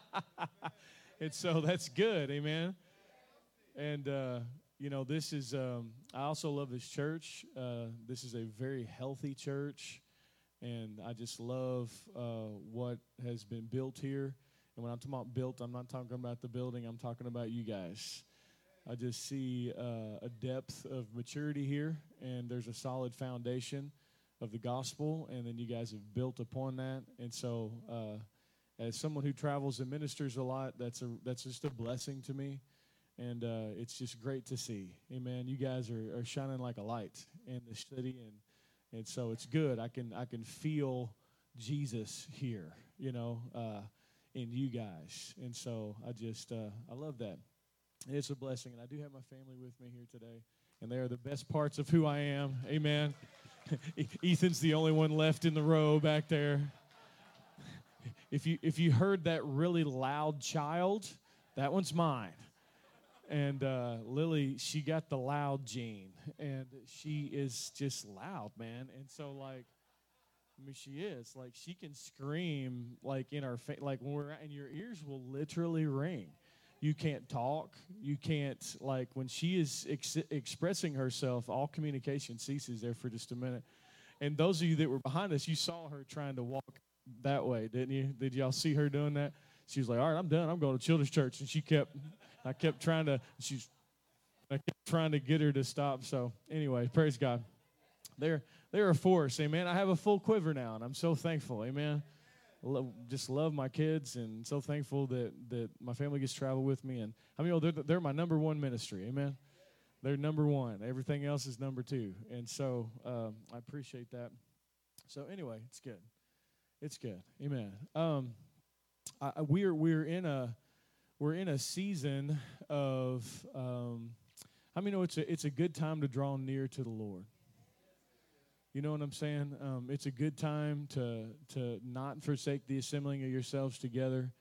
and so that's good, amen. And uh, you know, this is. Um, I also love this church. Uh, this is a very healthy church, and I just love uh, what has been built here. And when I'm talking about built, I'm not talking about the building. I'm talking about you guys. I just see uh, a depth of maturity here, and there's a solid foundation of the gospel, and then you guys have built upon that. And so, uh, as someone who travels and ministers a lot, that's a that's just a blessing to me, and uh, it's just great to see. Amen. You guys are, are shining like a light in the city, and and so it's good. I can I can feel Jesus here, you know, uh, in you guys, and so I just uh, I love that. It's a blessing, and I do have my family with me here today, and they are the best parts of who I am. Amen. Ethan's the only one left in the row back there. If you if you heard that really loud child, that one's mine. And uh, Lily, she got the loud gene, and she is just loud, man. And so like. I mean, she is like she can scream like in our face, like when we're and your ears will literally ring you can't talk you can't like when she is ex- expressing herself all communication ceases there for just a minute and those of you that were behind us you saw her trying to walk that way didn't you did y'all see her doing that she was like all right i'm done i'm going to children's church and she kept i kept trying to she's i kept trying to get her to stop so anyway praise god they're they're a force amen i have a full quiver now and i'm so thankful amen just love my kids and so thankful that, that my family gets to travel with me. And I mean, they're, they're my number one ministry. Amen. They're number one. Everything else is number two. And so um, I appreciate that. So anyway, it's good. It's good. Amen. Um, I, we're we're in a we're in a season of um, I mean, know it's a it's a good time to draw near to the Lord. You know what I'm saying? Um, it's a good time to to not forsake the assembling of yourselves together.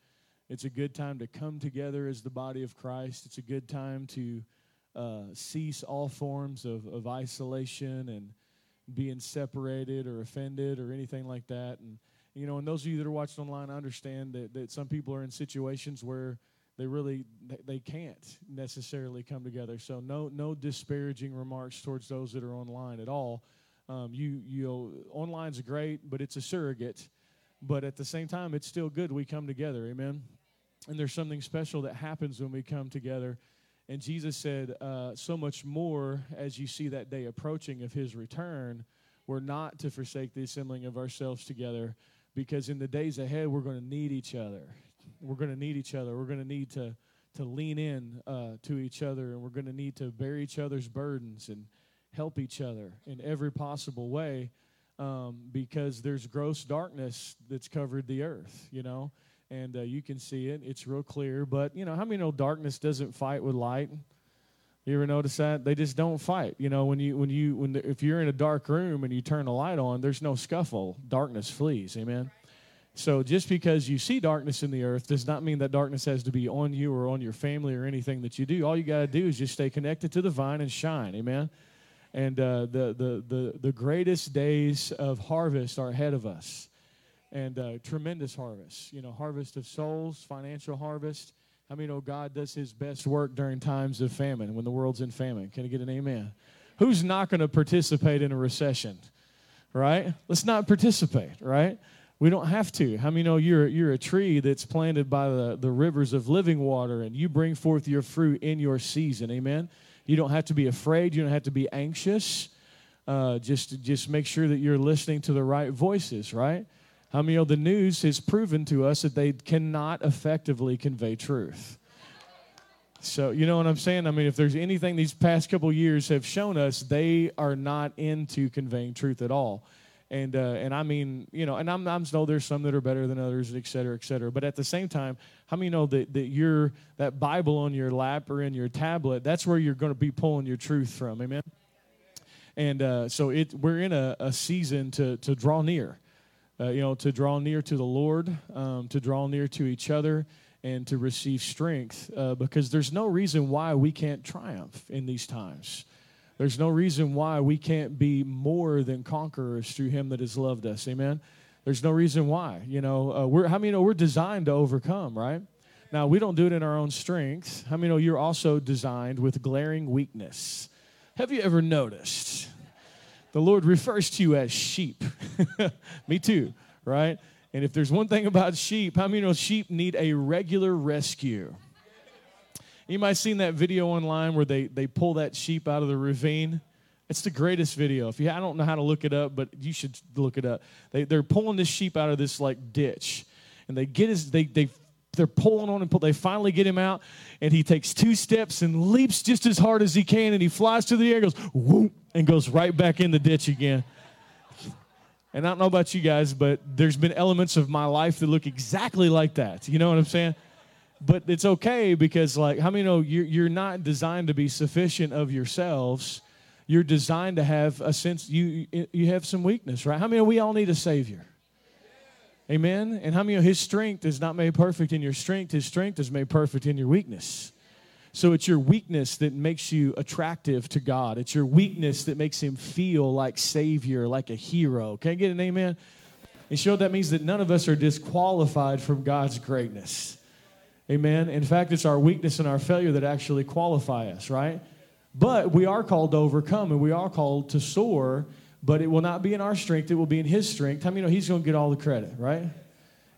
It's a good time to come together as the body of Christ. It's a good time to uh, cease all forms of, of isolation and being separated or offended or anything like that. And you know, and those of you that are watching online, I understand that, that some people are in situations where they really they can't necessarily come together. So no no disparaging remarks towards those that are online at all. Um, you you online's great, but it's a surrogate. But at the same time, it's still good we come together. Amen. And there's something special that happens when we come together. And Jesus said, uh, so much more as you see that day approaching of his return, we're not to forsake the assembling of ourselves together because in the days ahead, we're going to need each other. We're going to need each other. We're going to need to, to lean in uh, to each other, and we're going to need to bear each other's burdens and help each other in every possible way um, because there's gross darkness that's covered the earth, you know, and uh, you can see it. It's real clear. But, you know, how many know darkness doesn't fight with light? You ever notice that they just don't fight? You know, when you when you when the, if you're in a dark room and you turn the light on, there's no scuffle. Darkness flees. Amen. So just because you see darkness in the earth does not mean that darkness has to be on you or on your family or anything that you do. All you got to do is just stay connected to the vine and shine. Amen and uh, the, the, the, the greatest days of harvest are ahead of us and uh, tremendous harvest you know harvest of souls financial harvest i mean oh god does his best work during times of famine when the world's in famine can i get an amen who's not going to participate in a recession right let's not participate right we don't have to how many know you're, you're a tree that's planted by the, the rivers of living water and you bring forth your fruit in your season amen you don't have to be afraid. You don't have to be anxious. Uh, just, just make sure that you're listening to the right voices, right? How many of the news has proven to us that they cannot effectively convey truth? So, you know what I'm saying? I mean, if there's anything these past couple years have shown us, they are not into conveying truth at all and uh, and I mean, you know, and I'm I'm know there's some that are better than others, et cetera, et cetera. But at the same time, how many know that that your that Bible on your lap or in your tablet, that's where you're going to be pulling your truth from, amen. And uh, so it we're in a, a season to to draw near, uh, you know, to draw near to the Lord, um, to draw near to each other. And to receive strength, uh, because there's no reason why we can't triumph in these times. There's no reason why we can't be more than conquerors through him that has loved us. Amen. There's no reason why. You know, uh, we're how many know we're designed to overcome, right? Now we don't do it in our own strength. How many know you're also designed with glaring weakness? Have you ever noticed? The Lord refers to you as sheep. Me too, right? And if there's one thing about sheep, how many know sheep need a regular rescue? You might have seen that video online where they, they pull that sheep out of the ravine. It's the greatest video. If you, I don't know how to look it up, but you should look it up. They, they're pulling this sheep out of this like ditch, and they get his they they they're pulling on him. They finally get him out, and he takes two steps and leaps just as hard as he can, and he flies to the air, goes whoop, and goes right back in the ditch again. And I don't know about you guys, but there's been elements of my life that look exactly like that. You know what I'm saying? But it's okay because, like, how many know you're, you're not designed to be sufficient of yourselves? you're designed to have a sense you you have some weakness, right? How many we all need a savior? Amen. And how many of his strength is not made perfect in your strength? His strength is made perfect in your weakness. So it's your weakness that makes you attractive to God. It's your weakness that makes him feel like savior, like a hero. Can I get an amen? And so that means that none of us are disqualified from God's greatness. Amen. In fact, it's our weakness and our failure that actually qualify us, right? But we are called to overcome and we are called to soar, but it will not be in our strength, it will be in His strength. How many know He's going to get all the credit, right?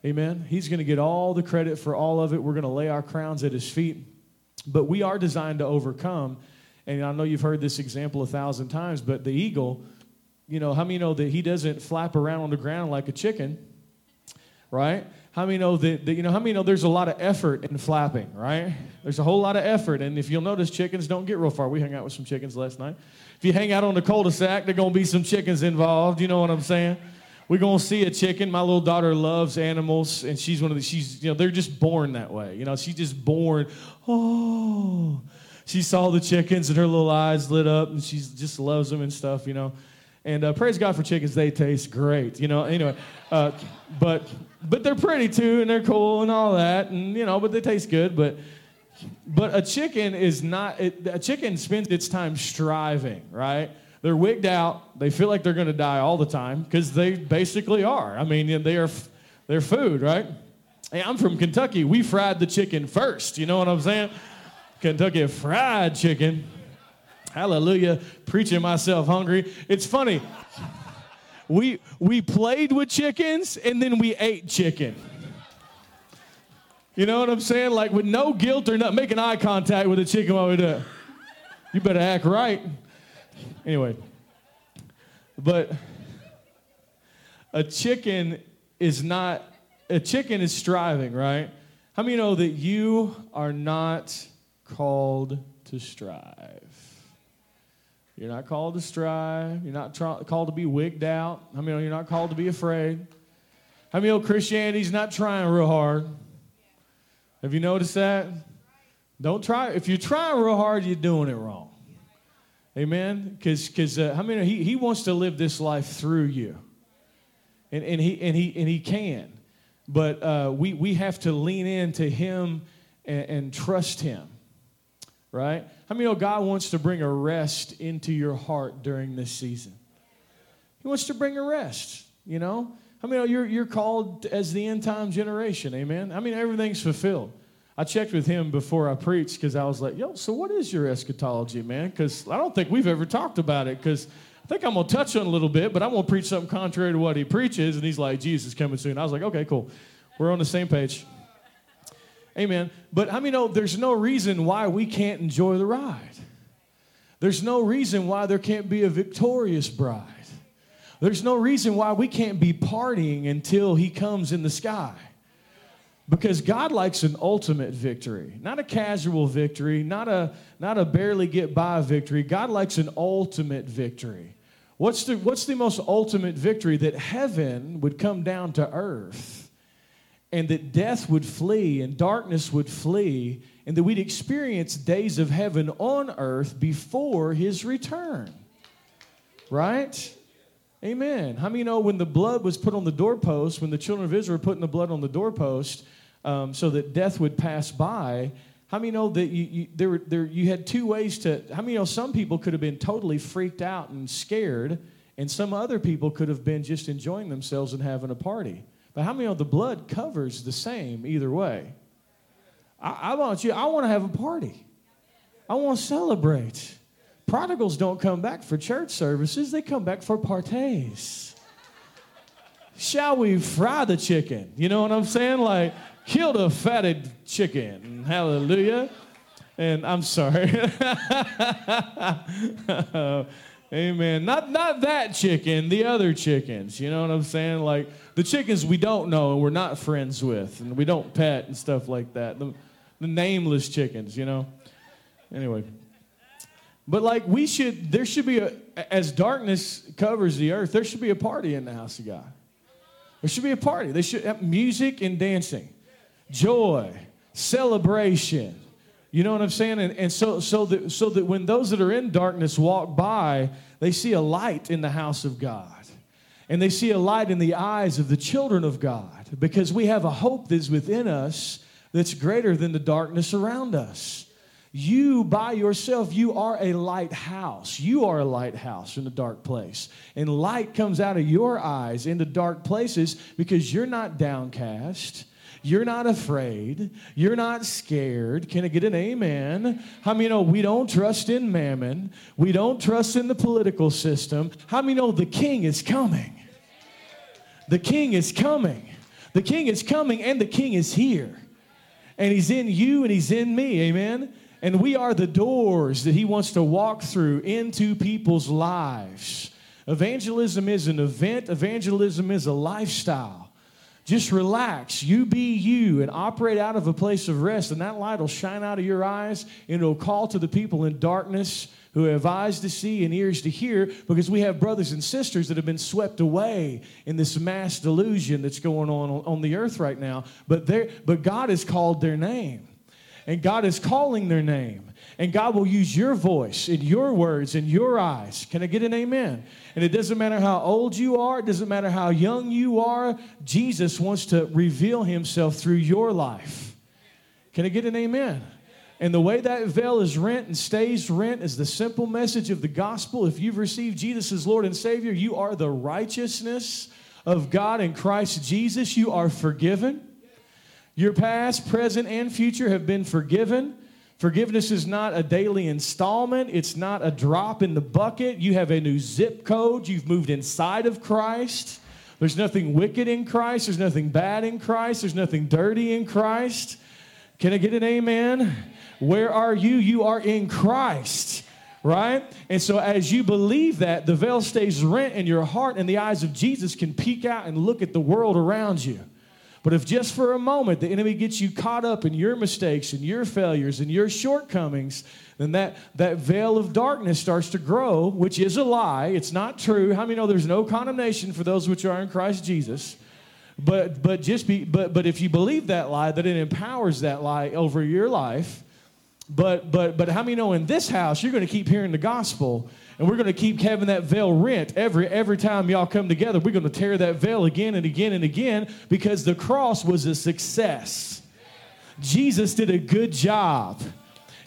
Amen. He's going to get all the credit for all of it. We're going to lay our crowns at His feet. But we are designed to overcome. And I know you've heard this example a thousand times, but the eagle, you know, how many know that he doesn't flap around on the ground like a chicken, right? How many know that, that, you know, how many know there's a lot of effort in flapping, right? There's a whole lot of effort. And if you'll notice, chickens don't get real far. We hung out with some chickens last night. If you hang out on the cul-de-sac, there's to be some chickens involved. You know what I'm saying? We're to see a chicken. My little daughter loves animals, and she's one of the, she's, you know, they're just born that way. You know, she's just born, oh. She saw the chickens, and her little eyes lit up, and she just loves them and stuff, you know. And uh, praise God for chickens; they taste great, you know. Anyway, uh, but but they're pretty too, and they're cool and all that, and you know, but they taste good. But but a chicken is not. It, a chicken spends its time striving, right? They're wigged out. They feel like they're going to die all the time because they basically are. I mean, they are they're food, right? Hey, I'm from Kentucky. We fried the chicken first. You know what I'm saying? Kentucky fried chicken. Hallelujah. Preaching myself hungry. It's funny. We we played with chickens and then we ate chicken. You know what I'm saying? Like with no guilt or not making eye contact with a chicken while we do it. You better act right. Anyway. But a chicken is not a chicken is striving, right? How many know that you are not called to strive? You're not called to strive. You're not called to be wigged out. I mean, you're not called to be afraid. Many know Christianity's not trying real hard? Have you noticed that? Don't try. If you're trying real hard, you're doing it wrong. Amen. Because because uh, I mean he he wants to live this life through you, and and he and he and he can, but uh, we we have to lean into him and, and trust him, right? How many know God wants to bring a rest into your heart during this season? He wants to bring a rest, you know? How many know you're, you're called as the end time generation? Amen? I mean, everything's fulfilled. I checked with him before I preached because I was like, yo, so what is your eschatology, man? Because I don't think we've ever talked about it because I think I'm going to touch on a little bit, but I'm going to preach something contrary to what he preaches. And he's like, Jesus coming soon. I was like, okay, cool. We're on the same page. Amen. But how I many know there's no reason why we can't enjoy the ride? There's no reason why there can't be a victorious bride. There's no reason why we can't be partying until he comes in the sky. Because God likes an ultimate victory, not a casual victory, not a, not a barely get by victory. God likes an ultimate victory. What's the, what's the most ultimate victory? That heaven would come down to earth and that death would flee and darkness would flee, and that we'd experience days of heaven on earth before his return. Right? Amen. How many know when the blood was put on the doorpost, when the children of Israel were putting the blood on the doorpost um, so that death would pass by? How many know that you, you, there, there, you had two ways to? How many know some people could have been totally freaked out and scared and some other people could have been just enjoying themselves and having a party. But how many know the blood covers the same either way? I, I want you, I want to have a party. I want to celebrate. Prodigals don't come back for church services, they come back for parties. Shall we fry the chicken? You know what I'm saying? Like, kill the fatted chicken. Hallelujah. And I'm sorry. Amen. Not not that chicken, the other chickens. You know what I'm saying? Like the chickens we don't know and we're not friends with and we don't pet and stuff like that. The, the nameless chickens, you know. Anyway. But like we should there should be a as darkness covers the earth, there should be a party in the house of God. There should be a party. They should have music and dancing, joy, celebration, you know what I'm saying? And, and so, so, that, so that when those that are in darkness walk by, they see a light in the house of God. And they see a light in the eyes of the children of God because we have a hope that's within us that's greater than the darkness around us. You, by yourself, you are a lighthouse. You are a lighthouse in a dark place. And light comes out of your eyes into dark places because you're not downcast. You're not afraid. You're not scared. Can I get an amen? How many know we don't trust in mammon? We don't trust in the political system. How many know the king is coming? The king is coming. The king is coming and the king is here. And he's in you and he's in me. Amen. And we are the doors that he wants to walk through into people's lives. Evangelism is an event, evangelism is a lifestyle. Just relax. You be you and operate out of a place of rest, and that light will shine out of your eyes and it'll call to the people in darkness who have eyes to see and ears to hear because we have brothers and sisters that have been swept away in this mass delusion that's going on on the earth right now. But, but God has called their name, and God is calling their name. And God will use your voice and your words and your eyes. Can I get an amen? And it doesn't matter how old you are, it doesn't matter how young you are, Jesus wants to reveal himself through your life. Can I get an amen? And the way that veil is rent and stays rent is the simple message of the gospel. If you've received Jesus as Lord and Savior, you are the righteousness of God in Christ Jesus. You are forgiven. Your past, present, and future have been forgiven. Forgiveness is not a daily installment, it's not a drop in the bucket. You have a new zip code, you've moved inside of Christ. There's nothing wicked in Christ, there's nothing bad in Christ, there's nothing dirty in Christ. Can I get an amen? Where are you? You are in Christ right? And so as you believe that, the veil stays rent in your heart, and the eyes of Jesus can peek out and look at the world around you. But if just for a moment the enemy gets you caught up in your mistakes and your failures and your shortcomings, then that, that veil of darkness starts to grow, which is a lie. It's not true. How many know there's no condemnation for those which are in Christ Jesus? But but just be but but if you believe that lie, that it empowers that lie over your life. But but but how many know in this house you're going to keep hearing the gospel and we're going to keep having that veil rent every, every time y'all come together. We're going to tear that veil again and again and again because the cross was a success. Jesus did a good job.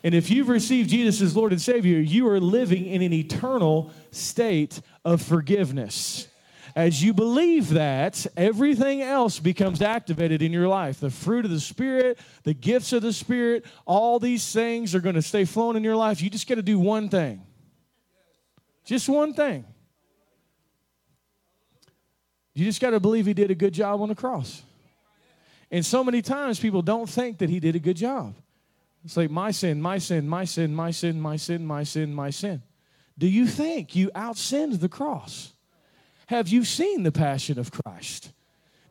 And if you've received Jesus as Lord and Savior, you are living in an eternal state of forgiveness. As you believe that, everything else becomes activated in your life. The fruit of the Spirit, the gifts of the Spirit, all these things are going to stay flowing in your life. You just got to do one thing just one thing. You just got to believe he did a good job on the cross. And so many times people don't think that he did a good job. It's like my sin, my sin, my sin, my sin, my sin, my sin, my sin. Do you think you outsinned the cross? Have you seen the passion of Christ?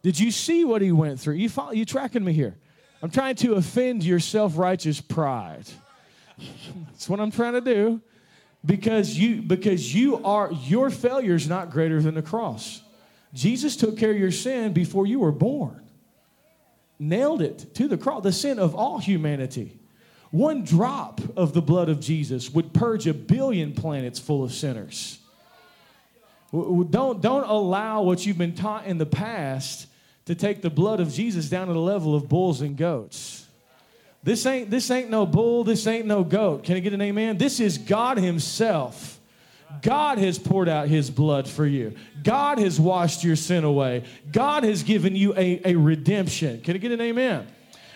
Did you see what he went through? You follow, you tracking me here? I'm trying to offend your self-righteous pride. That's what I'm trying to do because you because you are your failure is not greater than the cross. Jesus took care of your sin before you were born. Nailed it to the cross the sin of all humanity. One drop of the blood of jesus would purge a billion planets full of sinners. Don't don't allow what you've been taught in the past to take the blood of jesus down to the level of bulls and goats this ain't, this ain't no bull, this ain't no goat. Can I get an amen? This is God Himself God has poured out his blood for you. God has washed your sin away. God has given you a, a redemption. Can I get an amen?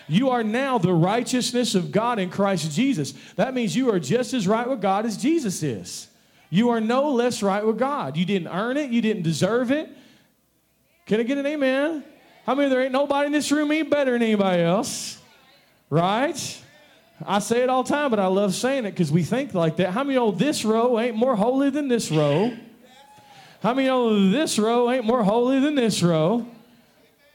You are now the righteousness of God in Christ Jesus. That means you are just as right with God as Jesus is. You are no less right with God. You didn't earn it, you didn't deserve it. Can I get an amen? How many there ain't nobody in this room any better than anybody else? Right? I say it all the time, but I love saying it because we think like that. How many know this row ain't more holy than this row? How many know this row ain't more holy than this row?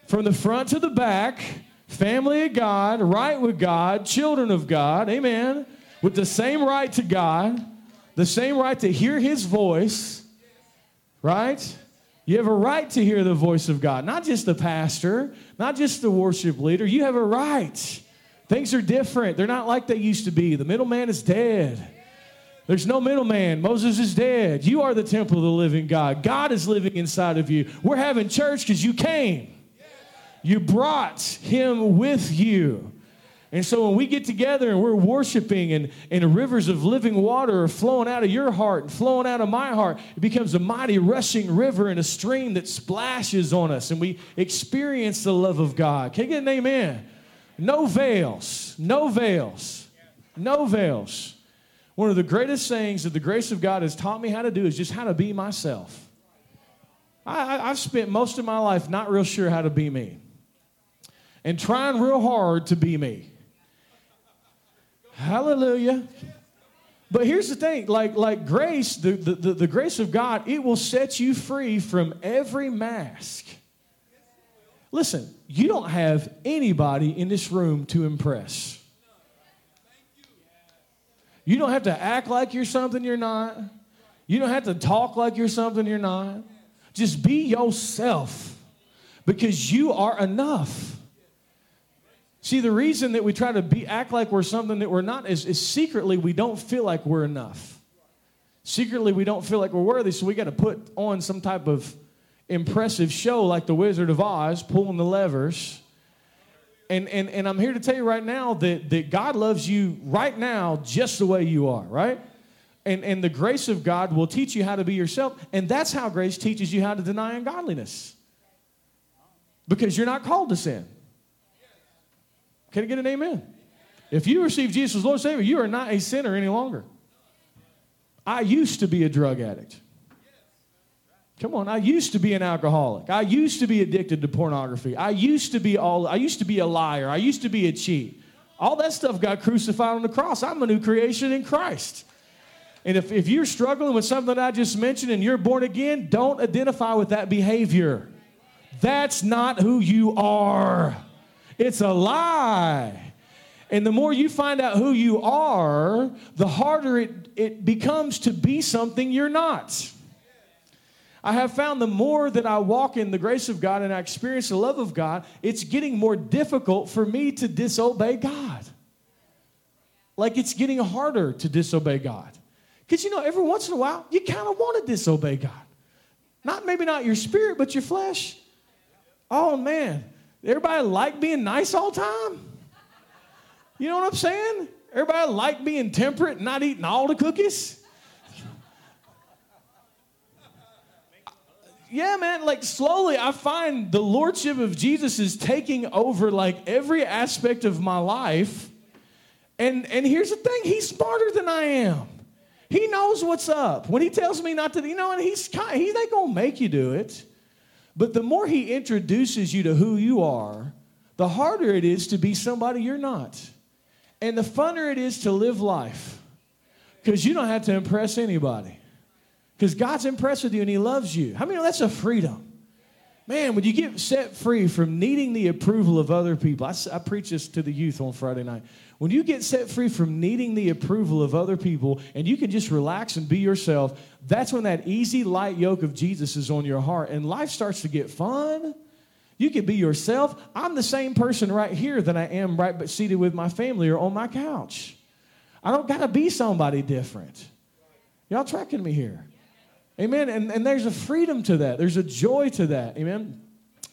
From the front to the back, family of God, right with God, children of God, amen, with the same right to God, the same right to hear His voice, right? You have a right to hear the voice of God, not just the pastor, not just the worship leader. You have a right. Things are different. They're not like they used to be. The middleman is dead. There's no middleman. Moses is dead. You are the temple of the living God. God is living inside of you. We're having church because you came. You brought him with you. And so when we get together and we're worshiping and, and rivers of living water are flowing out of your heart and flowing out of my heart, it becomes a mighty rushing river and a stream that splashes on us and we experience the love of God. Can you get an amen? No veils. No veils. No veils. One of the greatest things that the grace of God has taught me how to do is just how to be myself. I, have spent most of my life not real sure how to be me and trying real hard to be me. Hallelujah. But here's the thing like, like grace, the, the, the, the grace of God, it will set you free from every mask. Listen, you don't have anybody in this room to impress. You don't have to act like you're something you're not. You don't have to talk like you're something you're not. Just be yourself because you are enough. See, the reason that we try to be, act like we're something that we're not is, is secretly we don't feel like we're enough. Secretly, we don't feel like we're worthy, so we got to put on some type of impressive show like The Wizard of Oz, pulling the levers. And, and, and I'm here to tell you right now that, that God loves you right now just the way you are, right? And, and the grace of God will teach you how to be yourself. And that's how grace teaches you how to deny ungodliness. Because you're not called to sin. Can I get an amen? If you receive Jesus as Lord Savior, you are not a sinner any longer. I used to be a drug addict. Come on, I used to be an alcoholic. I used to be addicted to pornography. I used to be all I used to be a liar. I used to be a cheat. All that stuff got crucified on the cross. I'm a new creation in Christ. And if, if you're struggling with something I just mentioned and you're born again, don't identify with that behavior. That's not who you are. It's a lie. And the more you find out who you are, the harder it, it becomes to be something you're not. I have found the more that I walk in the grace of God and I experience the love of God, it's getting more difficult for me to disobey God. Like it's getting harder to disobey God. Because you know, every once in a while, you kind of want to disobey God. Not maybe not your spirit, but your flesh. Oh man, everybody like being nice all the time. You know what I'm saying? Everybody like being temperate, and not eating all the cookies. Yeah, man, like slowly I find the lordship of Jesus is taking over like every aspect of my life. And and here's the thing, he's smarter than I am. He knows what's up. When he tells me not to, you know, and he's kind, he ain't gonna make you do it. But the more he introduces you to who you are, the harder it is to be somebody you're not. And the funner it is to live life. Because you don't have to impress anybody. Because God's impressed with you and He loves you. How many know that's a freedom? Man, when you get set free from needing the approval of other people, I, I preach this to the youth on Friday night. When you get set free from needing the approval of other people and you can just relax and be yourself, that's when that easy, light yoke of Jesus is on your heart and life starts to get fun. You can be yourself. I'm the same person right here that I am right but seated with my family or on my couch. I don't got to be somebody different. Y'all tracking me here? Amen. And, and there's a freedom to that, there's a joy to that. Amen.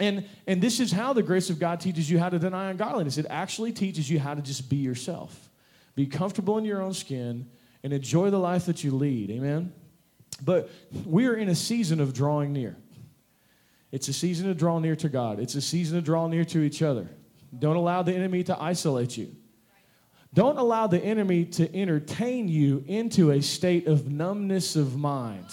And, and this is how the grace of God teaches you how to deny ungodliness. It actually teaches you how to just be yourself, be comfortable in your own skin, and enjoy the life that you lead. Amen. But we are in a season of drawing near. It's a season to draw near to God, it's a season to draw near to each other. Don't allow the enemy to isolate you. Don't allow the enemy to entertain you into a state of numbness of mind.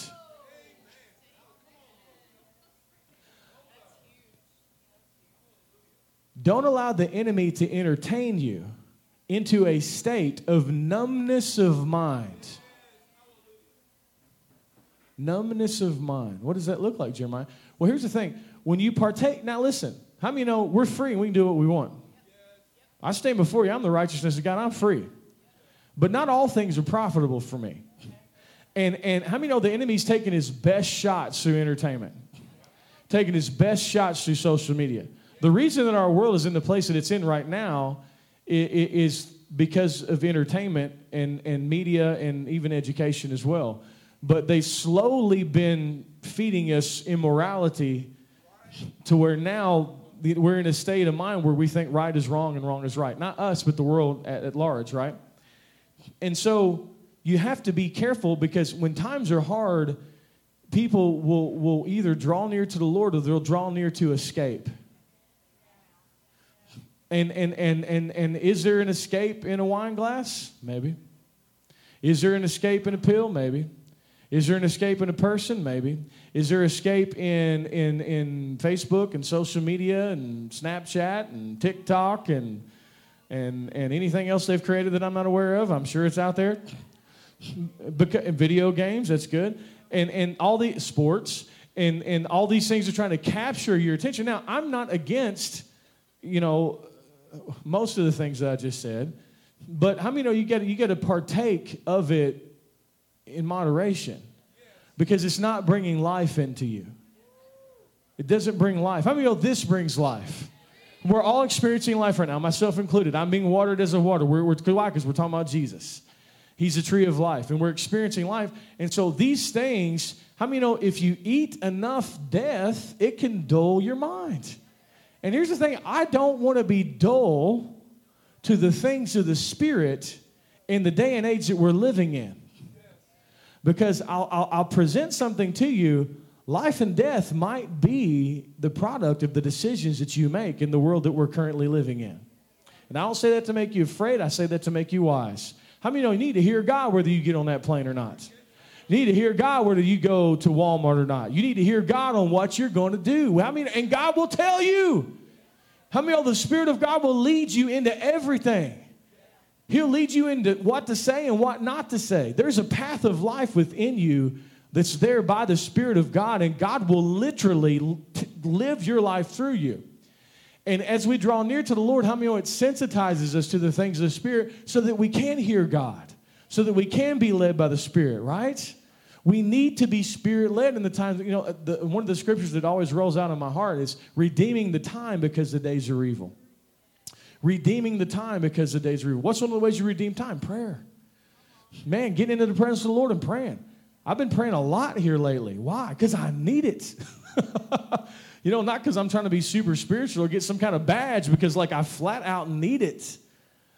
Don't allow the enemy to entertain you into a state of numbness of mind. Numbness of mind. What does that look like, Jeremiah? Well, here's the thing. When you partake, now listen, how many know we're free and we can do what we want? I stand before you, I'm the righteousness of God, I'm free. But not all things are profitable for me. And, and how many know the enemy's taking his best shots through entertainment? Taking his best shots through social media. The reason that our world is in the place that it's in right now is because of entertainment and, and media and even education as well. But they've slowly been feeding us immorality to where now we're in a state of mind where we think right is wrong and wrong is right. Not us, but the world at, at large, right? And so you have to be careful because when times are hard, people will, will either draw near to the Lord or they'll draw near to escape. And, and, and, and, and is there an escape in a wine glass? Maybe. Is there an escape in a pill? Maybe. Is there an escape in a person? Maybe. Is there escape in, in, in Facebook and social media and Snapchat and TikTok and, and, and anything else they've created that I'm not aware of? I'm sure it's out there. Video games, that's good. And, and all the sports and, and all these things are trying to capture your attention. Now, I'm not against, you know, most of the things that I just said, but how many know you got you got to partake of it in moderation because it's not bringing life into you. It doesn't bring life. How many know this brings life? We're all experiencing life right now, myself included. I'm being watered as a water. We're, we're, why? Because we're talking about Jesus. He's the tree of life, and we're experiencing life. And so these things, how many know if you eat enough death, it can dull your mind? And here's the thing I don't want to be dull to the things of the Spirit in the day and age that we're living in. Because I'll, I'll, I'll, present something to you. Life and death might be the product of the decisions that you make in the world that we're currently living in. And I don't say that to make you afraid, I say that to make you wise. How many know you need to hear God whether you get on that plane or not? You need to hear God whether you go to Walmart or not. You need to hear God on what you're going to do. I mean, and God will tell you. How many of the Spirit of God will lead you into everything? He'll lead you into what to say and what not to say. There's a path of life within you that's there by the Spirit of God, and God will literally live your life through you. And as we draw near to the Lord, how many know it sensitizes us to the things of the Spirit so that we can hear God, so that we can be led by the Spirit, right? We need to be spirit led in the times. You know, the, one of the scriptures that always rolls out in my heart is redeeming the time because the days are evil. Redeeming the time because the days are evil. What's one of the ways you redeem time? Prayer. Man, getting into the presence of the Lord and praying. I've been praying a lot here lately. Why? Because I need it. you know, not because I'm trying to be super spiritual or get some kind of badge, because like I flat out need it.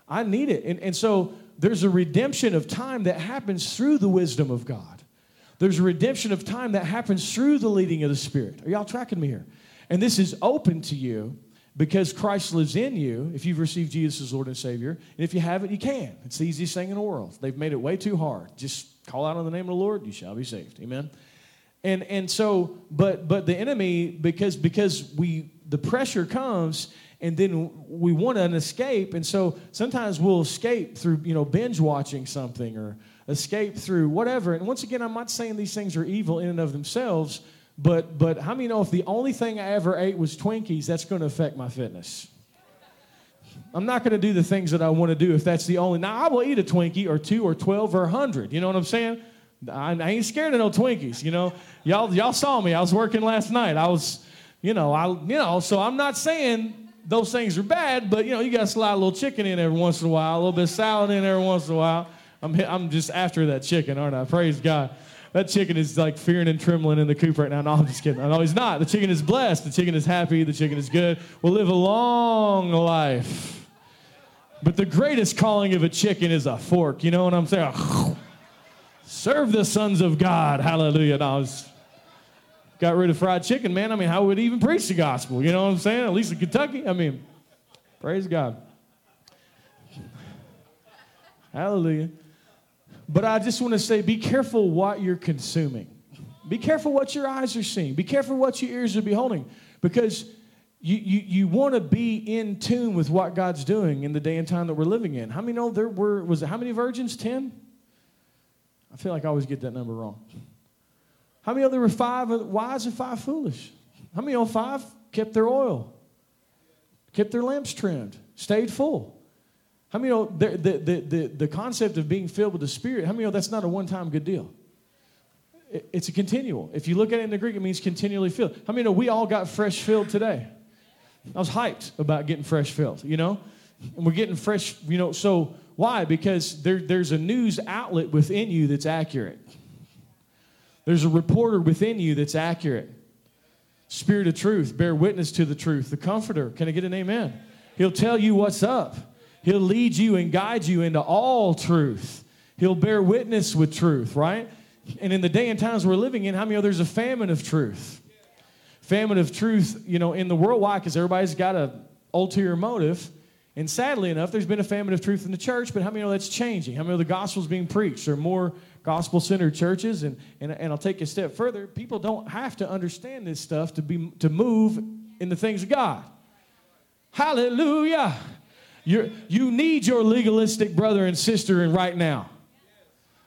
I need it. And, and so there's a redemption of time that happens through the wisdom of God. There's a redemption of time that happens through the leading of the Spirit. Are y'all tracking me here? And this is open to you because Christ lives in you if you've received Jesus as Lord and Savior. And if you haven't, you can. It's the easiest thing in the world. They've made it way too hard. Just call out on the name of the Lord, you shall be saved. Amen. And and so, but but the enemy, because because we the pressure comes and then we want an escape. And so sometimes we'll escape through, you know, binge watching something or escape through whatever. And once again, I'm not saying these things are evil in and of themselves, but but how many know if the only thing I ever ate was Twinkies, that's going to affect my fitness. I'm not going to do the things that I want to do if that's the only. Now I will eat a Twinkie or two or twelve or a hundred. You know what I'm saying? I, I ain't scared of no Twinkies. You know, y'all y'all saw me. I was working last night. I was, you know, I you know. So I'm not saying those things are bad, but you know, you got to slide a little chicken in every once in a while, a little bit of salad in every once in a while. I'm, I'm just after that chicken, aren't I? Praise God. That chicken is like fearing and trembling in the coop right now. No, I'm just kidding. No, he's not. The chicken is blessed. The chicken is happy. The chicken is good. We'll live a long life. But the greatest calling of a chicken is a fork. You know what I'm saying? Serve the sons of God. Hallelujah. And I was got rid of fried chicken, man. I mean, how would even preach the gospel? You know what I'm saying? At least in Kentucky. I mean, praise God. Hallelujah. But I just want to say be careful what you're consuming. Be careful what your eyes are seeing. Be careful what your ears are beholding. Because you, you, you want to be in tune with what God's doing in the day and time that we're living in. How many know there were, was it how many virgins? Ten? I feel like I always get that number wrong. How many know there were five uh, wise and five foolish? How many know five kept their oil, kept their lamps trimmed, stayed full? How many know the, the, the, the, concept of being filled with the Spirit, how many know that's not a one time good deal? It's a continual. If you look at it in the Greek, it means continually filled. How many know we all got fresh filled today? I was hyped about getting fresh filled, you know? And we're getting fresh, you know, so why? Because there, there's a news outlet within you that's accurate. There's a reporter within you that's accurate. Spirit of truth, bear witness to the truth. The comforter, can I get an amen? He'll tell you what's up. He'll lead you and guide you into all truth. He'll bear witness with truth, right? And in the day and times we're living in, how many know there's a famine of truth? Famine of truth, you know, in the world. Why? Because everybody's got a ulterior motive. And sadly enough, there's been a famine of truth in the church, but how many know that's changing? How many know the gospel's being preached? There are more gospel centered churches, and, and, and I'll take a step further. People don't have to understand this stuff to, be, to move in the things of God. Hallelujah. You're, you need your legalistic brother and sister in right now.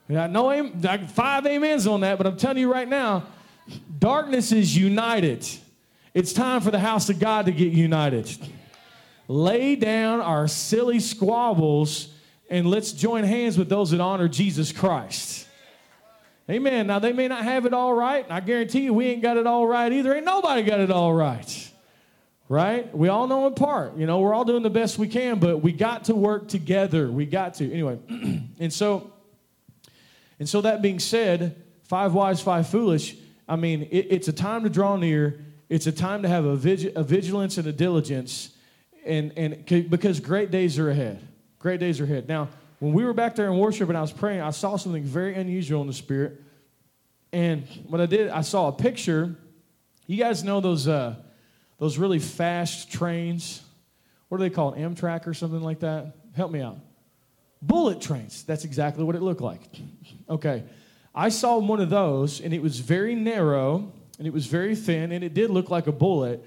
I know five amens on that, but I'm telling you right now, darkness is united. It's time for the house of God to get united. Lay down our silly squabbles and let's join hands with those that honor Jesus Christ. Amen. Now, they may not have it all right. I guarantee you, we ain't got it all right either. Ain't nobody got it all right. Right? We all know in part. You know, we're all doing the best we can, but we got to work together. We got to. Anyway, and so, and so that being said, five wise, five foolish. I mean, it, it's a time to draw near. It's a time to have a, a vigilance and a diligence, and and because great days are ahead. Great days are ahead. Now, when we were back there in worship and I was praying, I saw something very unusual in the spirit. And what I did, I saw a picture. You guys know those uh, those really fast trains. What are they call called? Amtrak or something like that? Help me out. Bullet trains. That's exactly what it looked like. Okay. I saw one of those, and it was very narrow, and it was very thin, and it did look like a bullet.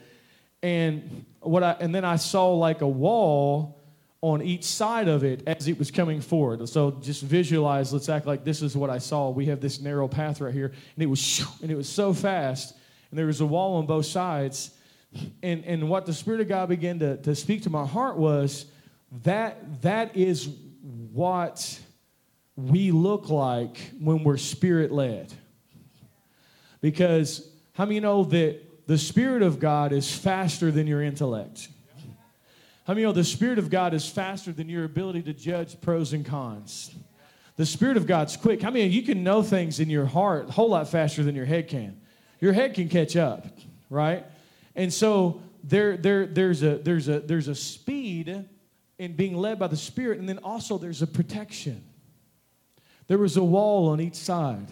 And what I and then I saw like a wall on each side of it as it was coming forward. So just visualize, let's act like this is what I saw. We have this narrow path right here, and it was and it was so fast, and there was a wall on both sides. And and what the Spirit of God began to, to speak to my heart was that that is what we look like when we're spirit led. Because how many know that the Spirit of God is faster than your intellect? How many know the Spirit of God is faster than your ability to judge pros and cons? The Spirit of God's quick. How many you can know things in your heart a whole lot faster than your head can? Your head can catch up, right? And so there, there, there's, a, there's, a, there's a speed in being led by the Spirit, and then also there's a protection. There was a wall on each side,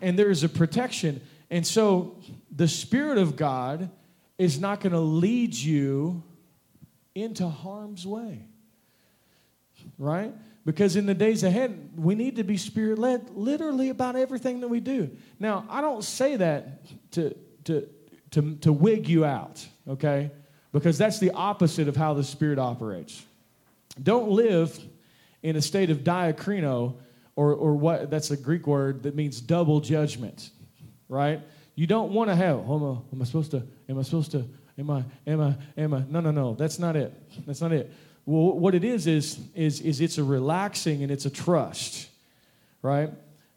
and there is a protection. And so the Spirit of God is not going to lead you into harm's way. Right? Because in the days ahead, we need to be spirit led literally about everything that we do. Now, I don't say that to, to, to, to wig you out, okay? Because that's the opposite of how the Spirit operates. Don't live in a state of diakrino, or, or what that's a Greek word that means double judgment, right? You don't want to have, oh, am I supposed to, am I supposed to Am I, am I, am I? No, no, no. That's not it. That's not it. Well, what it is is, is, is it's a relaxing and it's a trust, right?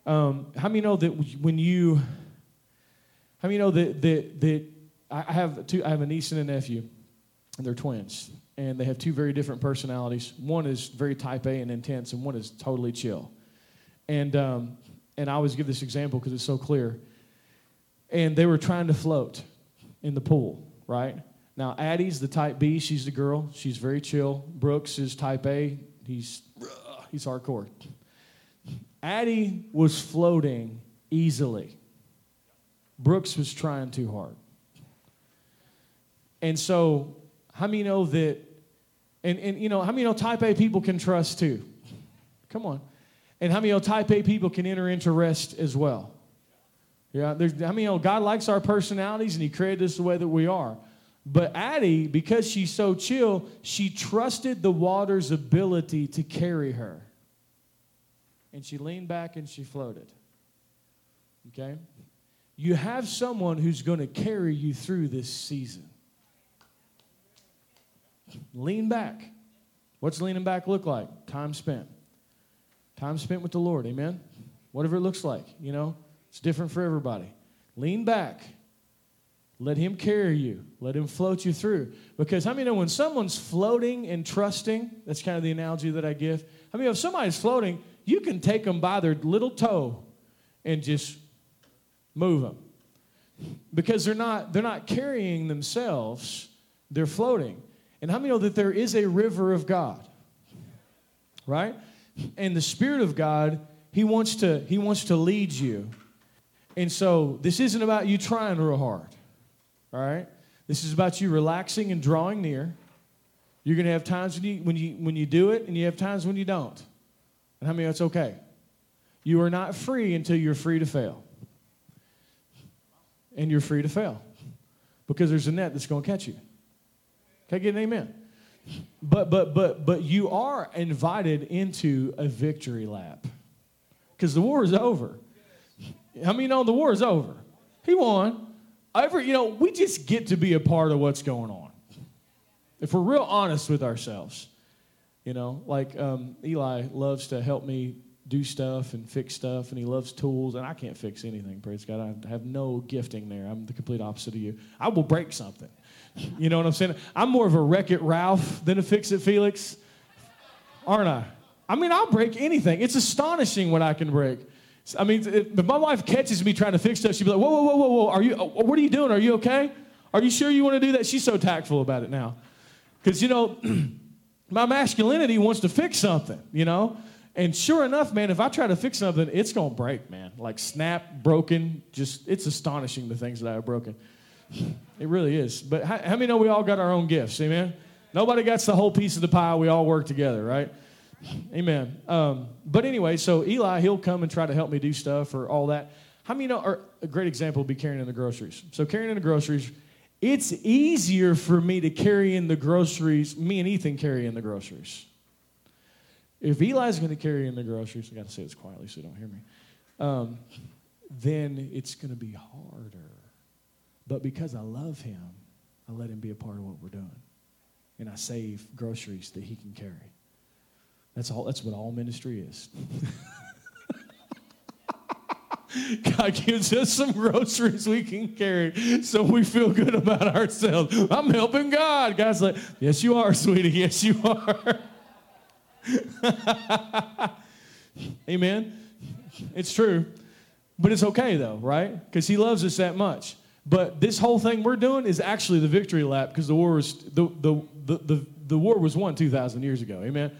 Um, how many know that when you, how many know that, that, that I have two, I have a niece and a nephew, and they're twins, and they have two very different personalities. One is very type A and intense, and one is totally chill. And, um, and I always give this example because it's so clear. And they were trying to float in the pool right? Now, Addie's the type B. She's the girl. She's very chill. Brooks is type A. He's, he's hardcore. Addie was floating easily. Brooks was trying too hard. And so, how many know that? And, and you know, how many know type A people can trust too? Come on. And how many know type A people can enter into rest as well? Yeah, there's, I mean, you know, God likes our personalities and He created us the way that we are. But Addie, because she's so chill, she trusted the water's ability to carry her. And she leaned back and she floated. Okay? You have someone who's going to carry you through this season. Lean back. What's leaning back look like? Time spent. Time spent with the Lord. Amen? Whatever it looks like, you know, it's different for everybody. Lean back let him carry you. Let him float you through. Because how many know when someone's floating and trusting, that's kind of the analogy that I give. I mean, if somebody's floating, you can take them by their little toe and just move them. Because they're not, they're not carrying themselves, they're floating. And how many know that there is a river of God? Right? And the Spirit of God, He wants to, He wants to lead you. And so this isn't about you trying real hard. All right? This is about you relaxing and drawing near. You're going to have times when you, when, you, when you do it, and you have times when you don't. And how many of that's okay? You are not free until you're free to fail. And you're free to fail because there's a net that's going to catch you. Can I get an amen? But but but but you are invited into a victory lap because the war is over. How many know the war is over? He won ever, you know, we just get to be a part of what's going on. If we're real honest with ourselves, you know, like um, Eli loves to help me do stuff and fix stuff, and he loves tools, and I can't fix anything, praise God. I have no gifting there. I'm the complete opposite of you. I will break something. You know what I'm saying? I'm more of a wreck it Ralph than a fix it Felix, aren't I? I mean, I'll break anything. It's astonishing what I can break. I mean, if my wife catches me trying to fix stuff, she'd be like, whoa, whoa, whoa, whoa, whoa, are you, uh, what are you doing? Are you okay? Are you sure you want to do that? She's so tactful about it now. Because, you know, my masculinity wants to fix something, you know? And sure enough, man, if I try to fix something, it's to break, man. Like snap, broken, just, it's astonishing the things that I have broken. It really is. But how, how many know we all got our own gifts? Amen? Nobody gets the whole piece of the pie. We all work together, right? Amen. Um, but anyway, so Eli, he'll come and try to help me do stuff or all that. How many know? A great example would be carrying in the groceries. So carrying in the groceries, it's easier for me to carry in the groceries. Me and Ethan carry in the groceries. If Eli's going to carry in the groceries, I got to say this quietly so you don't hear me. Um, then it's going to be harder. But because I love him, I let him be a part of what we're doing, and I save groceries that he can carry. That's all that's what all ministry is. God gives us some groceries we can carry so we feel good about ourselves. I'm helping God. God's like, Yes, you are, sweetie. Yes, you are. Amen. It's true. But it's okay, though, right? Because He loves us that much. But this whole thing we're doing is actually the victory lap because the war was the, the, the, the, the war was won 2,000 years ago. Amen.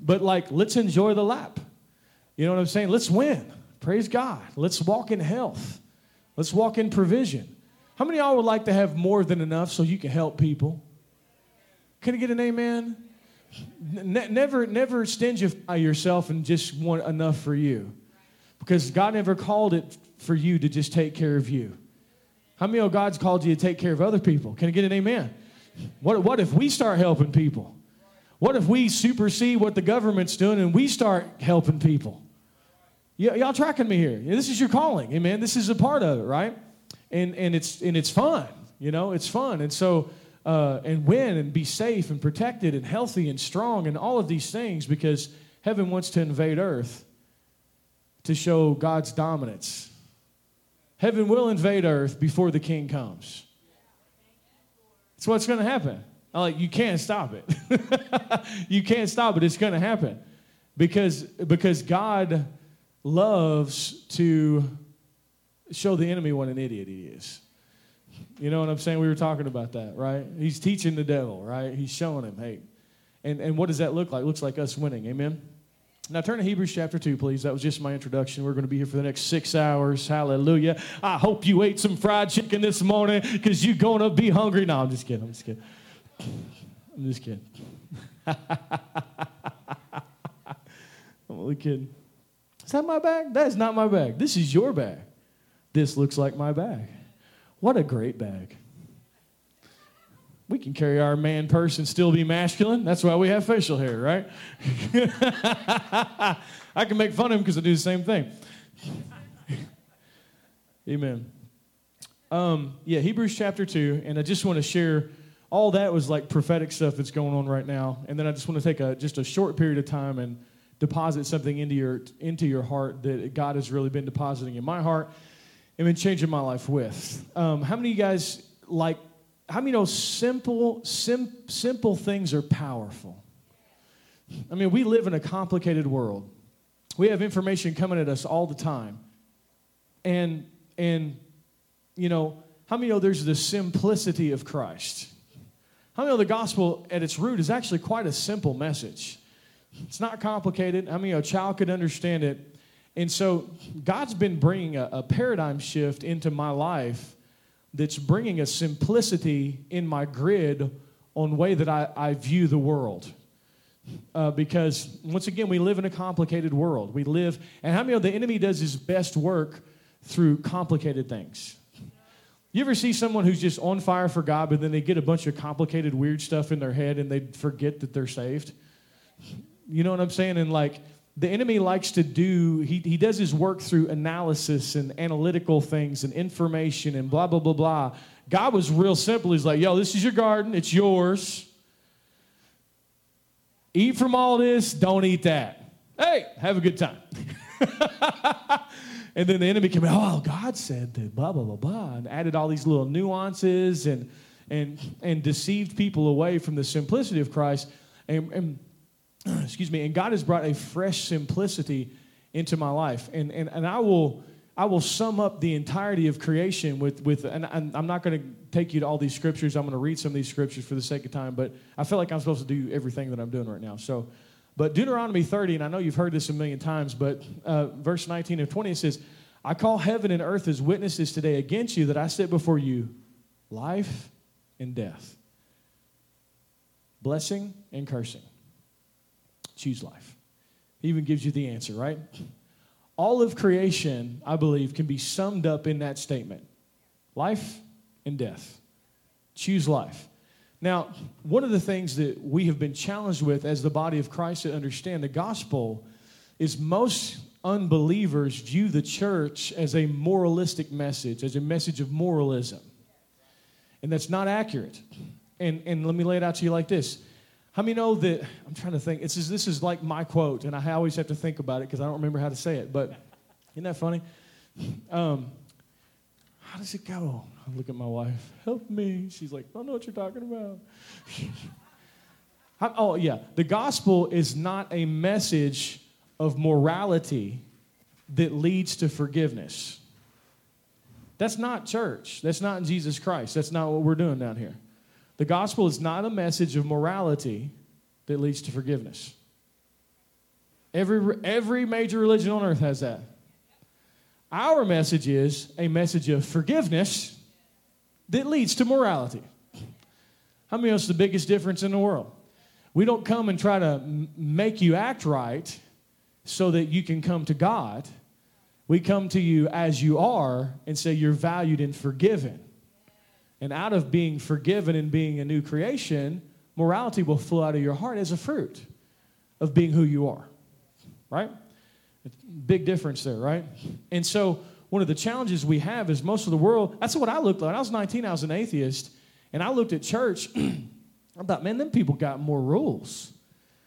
But like, let's enjoy the lap. You know what I'm saying? Let's win. Praise God. Let's walk in health. Let's walk in provision. How many y'all would like to have more than enough so you can help people? Can I get an amen? Ne- never, never stingify yourself and just want enough for you. Because God never called it for you to just take care of you. How many of God's called you to take care of other people? Can I get an amen? What, what if we start helping people? What if we supersede what the government's doing and we start helping people? Y- y'all tracking me here? This is your calling, amen. This is a part of it, right? And and it's and it's fun, you know. It's fun, and so uh, and win and be safe and protected and healthy and strong and all of these things because heaven wants to invade earth to show God's dominance. Heaven will invade earth before the king comes. That's what's going to happen. I'm like, you can't stop it. you can't stop it. It's going to happen because, because God loves to show the enemy what an idiot he is. You know what I'm saying? We were talking about that, right? He's teaching the devil, right? He's showing him, hey. And, and what does that look like? It looks like us winning, amen? Now turn to Hebrews chapter 2, please. That was just my introduction. We're going to be here for the next six hours. Hallelujah. I hope you ate some fried chicken this morning because you're going to be hungry. No, I'm just kidding. I'm just kidding. I'm just kidding. I'm only kidding. Is that my bag? That is not my bag. This is your bag. This looks like my bag. What a great bag. We can carry our man purse and still be masculine. That's why we have facial hair, right? I can make fun of him because I do the same thing. Amen. Um, yeah, Hebrews chapter 2, and I just want to share all that was like prophetic stuff that's going on right now. And then I just want to take a just a short period of time and deposit something into your into your heart that God has really been depositing in my heart been changing my life with. Um, how many of you guys like how many know simple, sim, simple things are powerful? I mean, we live in a complicated world. We have information coming at us all the time. And, and you know, how many know there's the simplicity of Christ? How many know the gospel at its root is actually quite a simple message? It's not complicated. I mean, a child could understand it. And so God's been bringing a, a paradigm shift into my life that's bringing a simplicity in my grid on way that I, I view the world. Uh, because once again, we live in a complicated world. We live, and how many of the enemy does his best work through complicated things? You ever see someone who's just on fire for God, but then they get a bunch of complicated, weird stuff in their head and they forget that they're saved? You know what I'm saying? And like, the enemy likes to do, he, he does his work through analysis and analytical things and information and blah, blah, blah, blah. God was real simple. He's like, yo, this is your garden, it's yours. Eat from all this, don't eat that. Hey, have a good time. and then the enemy came, oh, God said that, blah, blah, blah, blah, and added all these little nuances and, and, and deceived people away from the simplicity of Christ. And, and excuse me, and God has brought a fresh simplicity into my life. And, and, and I will. I will sum up the entirety of creation with, with and, I'm not going to take you to all these scriptures. I'm going to read some of these scriptures for the sake of time, but I feel like I'm supposed to do everything that I'm doing right now. So, but Deuteronomy 30, and I know you've heard this a million times, but uh, verse 19 and 20 it says, I call heaven and earth as witnesses today against you that I set before you life and death, blessing and cursing choose life. He even gives you the answer, right? All of creation, I believe, can be summed up in that statement life and death. Choose life. Now, one of the things that we have been challenged with as the body of Christ to understand the gospel is most unbelievers view the church as a moralistic message, as a message of moralism. And that's not accurate. And, and let me lay it out to you like this how many know that? I'm trying to think. It's just, this is like my quote, and I always have to think about it because I don't remember how to say it. But isn't that funny? Um, how does it go? I look at my wife. Help me. She's like, I don't know what you're talking about. oh, yeah. The gospel is not a message of morality that leads to forgiveness. That's not church. That's not Jesus Christ. That's not what we're doing down here. The gospel is not a message of morality that leads to forgiveness. Every, every major religion on earth has that. Our message is a message of forgiveness that leads to morality. How many of us the biggest difference in the world? We don't come and try to make you act right so that you can come to God. We come to you as you are and say you're valued and forgiven. And out of being forgiven and being a new creation, morality will flow out of your heart as a fruit of being who you are. Right? Big difference there, right? And so, one of the challenges we have is most of the world, that's what I looked like. When I was 19, I was an atheist, and I looked at church. I thought, man, them people got more rules.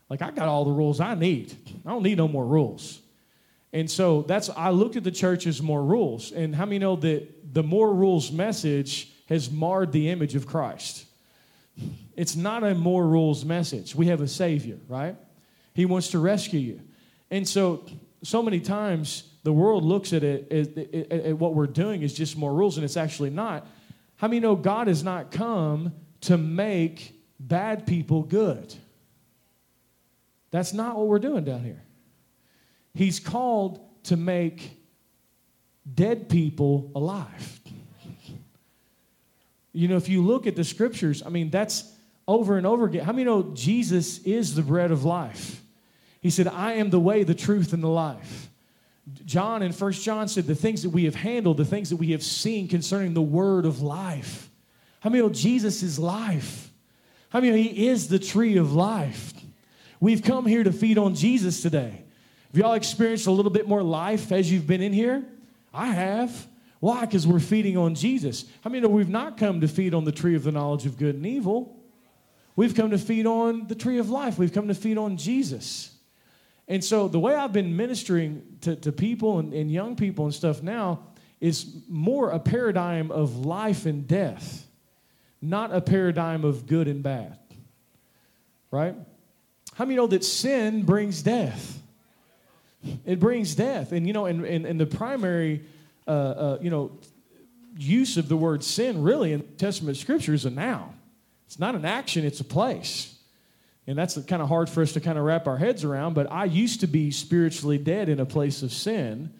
Like, I got all the rules I need. I don't need no more rules. And so that's I looked at the church as more rules. And how many know that the more rules message has marred the image of Christ. It's not a more rules message. We have a Savior, right? He wants to rescue you. And so, so many times the world looks at it at, at, at what we're doing is just more rules, and it's actually not. How many know God has not come to make bad people good? That's not what we're doing down here. He's called to make dead people alive. You know, if you look at the scriptures, I mean, that's over and over again. How many know Jesus is the bread of life? He said, I am the way, the truth, and the life. John in First John said, The things that we have handled, the things that we have seen concerning the word of life. How many know Jesus is life? How many know He is the tree of life? We've come here to feed on Jesus today. Have y'all experienced a little bit more life as you've been in here? I have. Why? Because we're feeding on Jesus. How many know we've not come to feed on the tree of the knowledge of good and evil? We've come to feed on the tree of life. We've come to feed on Jesus. And so the way I've been ministering to, to people and, and young people and stuff now is more a paradigm of life and death, not a paradigm of good and bad. Right? How many know that sin brings death? It brings death. And, you know, and, and, and the primary, uh, uh, you know, use of the word sin really in the Testament scripture is a noun. It's not an action, it's a place. And that's kind of hard for us to kind of wrap our heads around. But I used to be spiritually dead in a place of sin.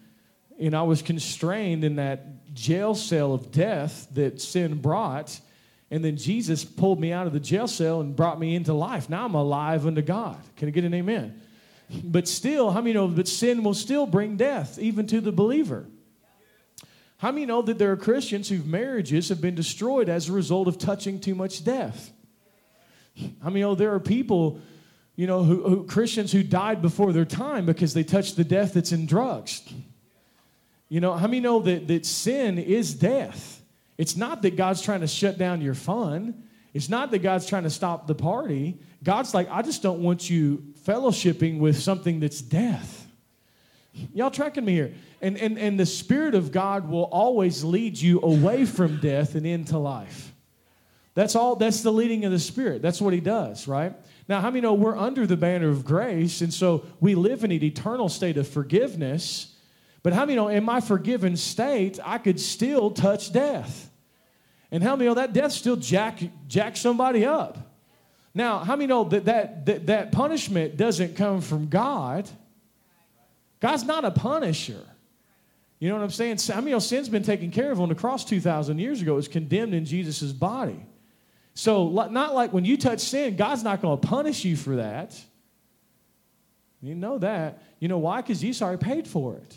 And I was constrained in that jail cell of death that sin brought. And then Jesus pulled me out of the jail cell and brought me into life. Now I'm alive unto God. Can I get an amen? But still, how many know that sin will still bring death, even to the believer? How many know that there are Christians whose marriages have been destroyed as a result of touching too much death? How many know there are people, you know, who, who, Christians who died before their time because they touched the death that's in drugs? You know, how many know that, that sin is death? It's not that God's trying to shut down your fun. It's not that God's trying to stop the party. God's like, I just don't want you fellowshipping with something that's death. Y'all tracking me here? And, and, and the Spirit of God will always lead you away from death and into life. That's all, that's the leading of the Spirit. That's what He does, right? Now, how many know we're under the banner of grace, and so we live in an eternal state of forgiveness? But how many know in my forgiven state, I could still touch death? And how many know that death still jack, jack somebody up? Now, how many know that, that that that punishment doesn't come from God? God's not a punisher. You know what I'm saying? You sin's been taken care of on the cross 2,000 years ago. It was condemned in Jesus' body. So, not like when you touch sin, God's not going to punish you for that. You know that. You know why? Because Jesus already paid for it.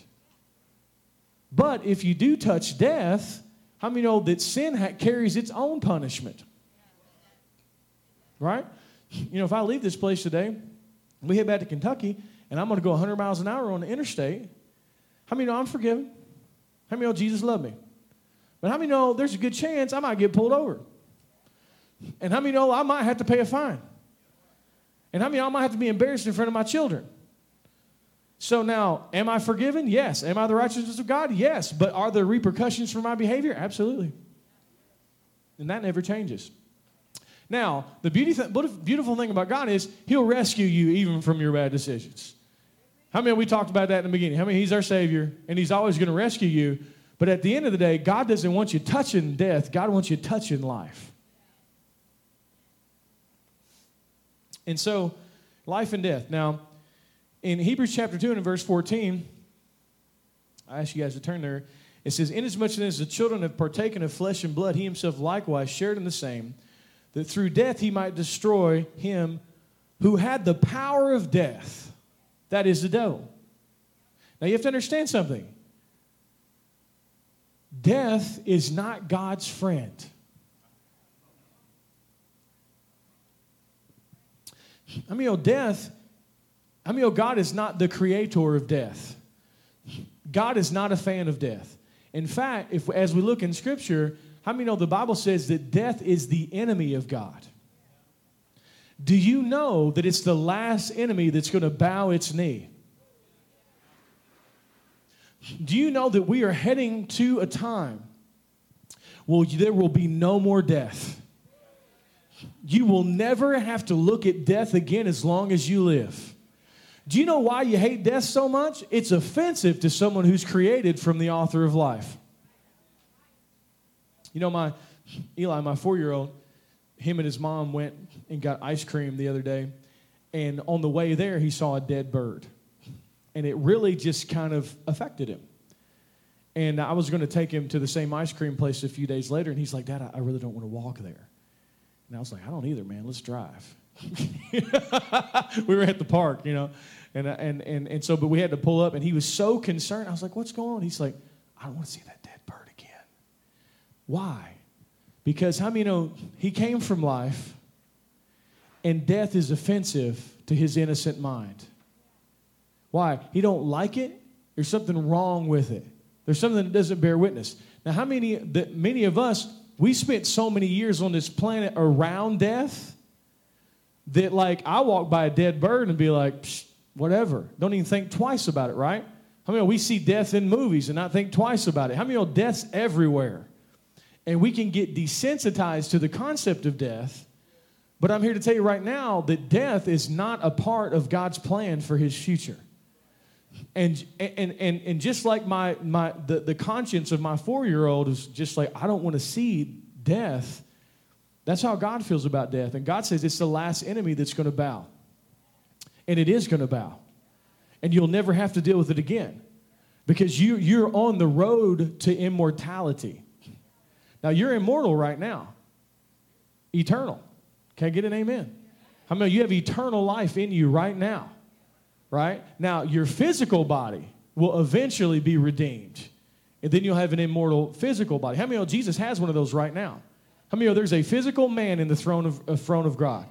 But if you do touch death, how many know that sin ha- carries its own punishment? Right? You know, if I leave this place today, we head back to Kentucky, and I'm going to go 100 miles an hour on the interstate, how many know I'm forgiven? How many know Jesus loved me? But how many know there's a good chance I might get pulled over? And how many know I might have to pay a fine? And how many know I might have to be embarrassed in front of my children? So now, am I forgiven? Yes. Am I the righteousness of God? Yes. But are there repercussions for my behavior? Absolutely. And that never changes. Now, the beauty th- beautiful thing about God is He'll rescue you even from your bad decisions. How many we talked about that in the beginning? How many He's our Savior and He's always going to rescue you? But at the end of the day, God doesn't want you touching death, God wants you touching life. And so, life and death. Now, in Hebrews chapter 2 and verse 14, I ask you guys to turn there. It says, Inasmuch as the children have partaken of flesh and blood, he himself likewise shared in the same, that through death he might destroy him who had the power of death that is the devil. Now you have to understand something. Death is not God's friend. I mean, oh, death, I mean, oh, God is not the creator of death. God is not a fan of death. In fact, if as we look in Scripture, how many know the Bible says that death is the enemy of God? Do you know that it's the last enemy that's going to bow its knee? Do you know that we are heading to a time where there will be no more death? You will never have to look at death again as long as you live. Do you know why you hate death so much? It's offensive to someone who's created from the author of life. You know, my Eli, my four year old, him and his mom went and got ice cream the other day, and on the way there, he saw a dead bird. and it really just kind of affected him. And I was going to take him to the same ice cream place a few days later, and he's like, Dad, I really don't want to walk there. And I was like, I don't either, man. Let's drive. we were at the park, you know, and, and, and, and so, but we had to pull up, and he was so concerned. I was like, What's going on? He's like, I don't want to see that dead bird again. Why? Because how many know he came from life, and death is offensive to his innocent mind. Why? He don't like it. There's something wrong with it. There's something that doesn't bear witness. Now, how many that many of us we spent so many years on this planet around death that like I walk by a dead bird and be like, whatever. Don't even think twice about it, right? How many we see death in movies and not think twice about it? How many know death's everywhere? And we can get desensitized to the concept of death. But I'm here to tell you right now that death is not a part of God's plan for his future. And, and, and, and just like my, my, the, the conscience of my four year old is just like, I don't want to see death. That's how God feels about death. And God says it's the last enemy that's going to bow. And it is going to bow. And you'll never have to deal with it again because you, you're on the road to immortality. Now, you're immortal right now, eternal. Can I get an amen? How many you have eternal life in you right now? right? Now, your physical body will eventually be redeemed. And then you'll have an immortal physical body. How many know Jesus has one of those right now? How many know there's a physical man in the throne of, uh, throne of God?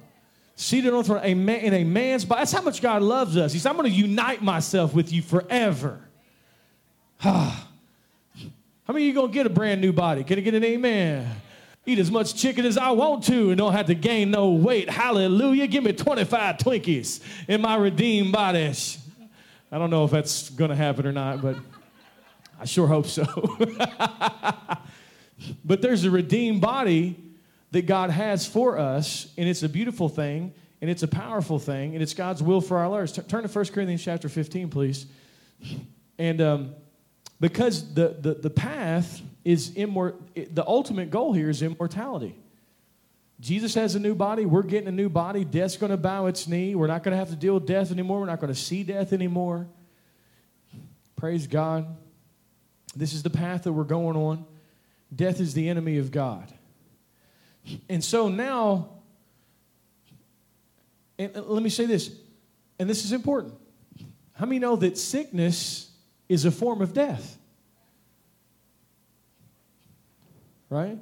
Seated on the throne a man, in a man's body. That's how much God loves us. He said, I'm going to unite myself with you forever. how many of you going to get a brand new body? Can I get an amen? Eat as much chicken as I want to and don't have to gain no weight. Hallelujah. Give me 25 Twinkies in my redeemed body. I don't know if that's going to happen or not, but I sure hope so. but there's a redeemed body that God has for us, and it's a beautiful thing, and it's a powerful thing, and it's God's will for our lives. Turn to 1 Corinthians chapter 15, please. And um, because the, the, the path is immor- the ultimate goal here is immortality. Jesus has a new body. We're getting a new body. Death's going to bow its knee. We're not going to have to deal with death anymore. We're not going to see death anymore. Praise God. This is the path that we're going on. Death is the enemy of God. And so now, and let me say this, and this is important. How many know that sickness is a form of death? Right?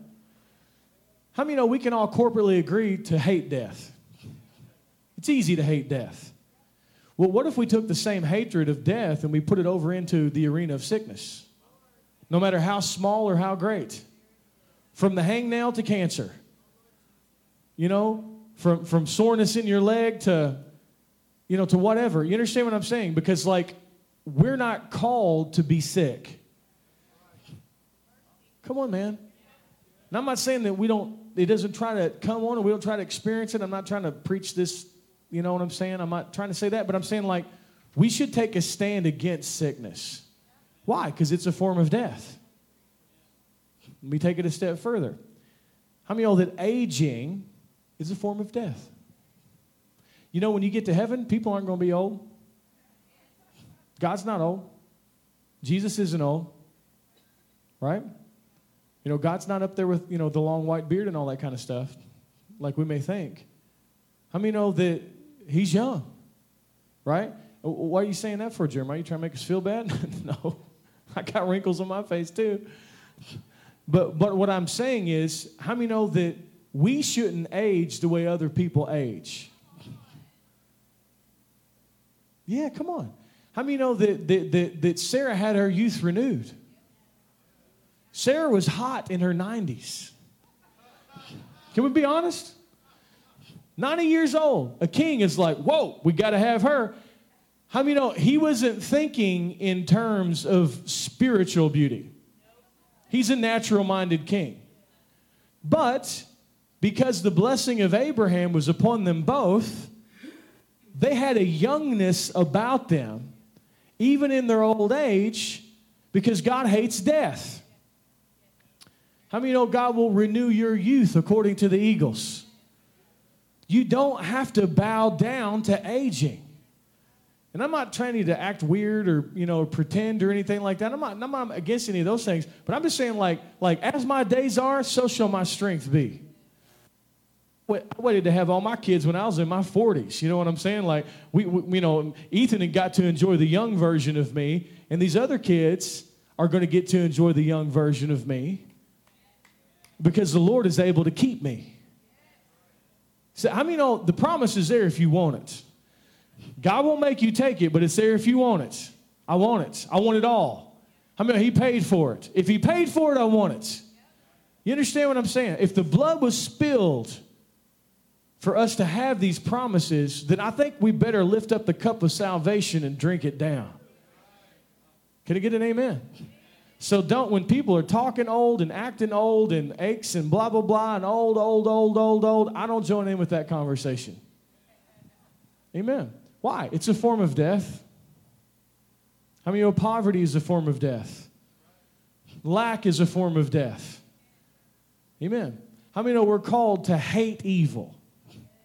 How many know we can all corporately agree to hate death? It's easy to hate death. Well, what if we took the same hatred of death and we put it over into the arena of sickness? No matter how small or how great. From the hangnail to cancer. You know, from, from soreness in your leg to, you know, to whatever. You understand what I'm saying? Because, like, we're not called to be sick. Come on, man. And I'm not saying that we don't, it doesn't try to come on and we don't try to experience it. I'm not trying to preach this, you know what I'm saying? I'm not trying to say that, but I'm saying like we should take a stand against sickness. Why? Because it's a form of death. Let me take it a step further. How many know that aging is a form of death? You know, when you get to heaven, people aren't going to be old. God's not old. Jesus isn't old. Right? You know, God's not up there with, you know, the long white beard and all that kind of stuff, like we may think. How many know that he's young? Right? Why are you saying that for, Jeremiah? Are you trying to make us feel bad? no. I got wrinkles on my face too. But but what I'm saying is, how many know that we shouldn't age the way other people age? Yeah, come on. How many know that, that, that, that Sarah had her youth renewed? Sarah was hot in her 90s. Can we be honest? 90 years old. A king is like, whoa, we got to have her. How many know he wasn't thinking in terms of spiritual beauty? He's a natural minded king. But because the blessing of Abraham was upon them both, they had a youngness about them, even in their old age, because God hates death. How many know God will renew your youth according to the eagles? You don't have to bow down to aging. And I'm not trying to act weird or, you know, pretend or anything like that. I'm not, I'm not against any of those things. But I'm just saying, like, like as my days are, so shall my strength be. I waited to have all my kids when I was in my 40s. You know what I'm saying? Like, we, we you know, Ethan had got to enjoy the young version of me, and these other kids are going to get to enjoy the young version of me because the Lord is able to keep me. So, I mean, oh, the promise is there if you want it. God won't make you take it, but it's there if you want it. I want it. I want it all. I mean, He paid for it. If He paid for it, I want it. You understand what I'm saying? If the blood was spilled for us to have these promises, then I think we better lift up the cup of salvation and drink it down. Can I get an amen? So don't, when people are talking old and acting old and aches and blah, blah, blah, and old, old, old, old, old, I don't join in with that conversation. Amen. Why? It's a form of death. I mean, you know, poverty is a form of death. Lack is a form of death. Amen. How many know we're called to hate evil,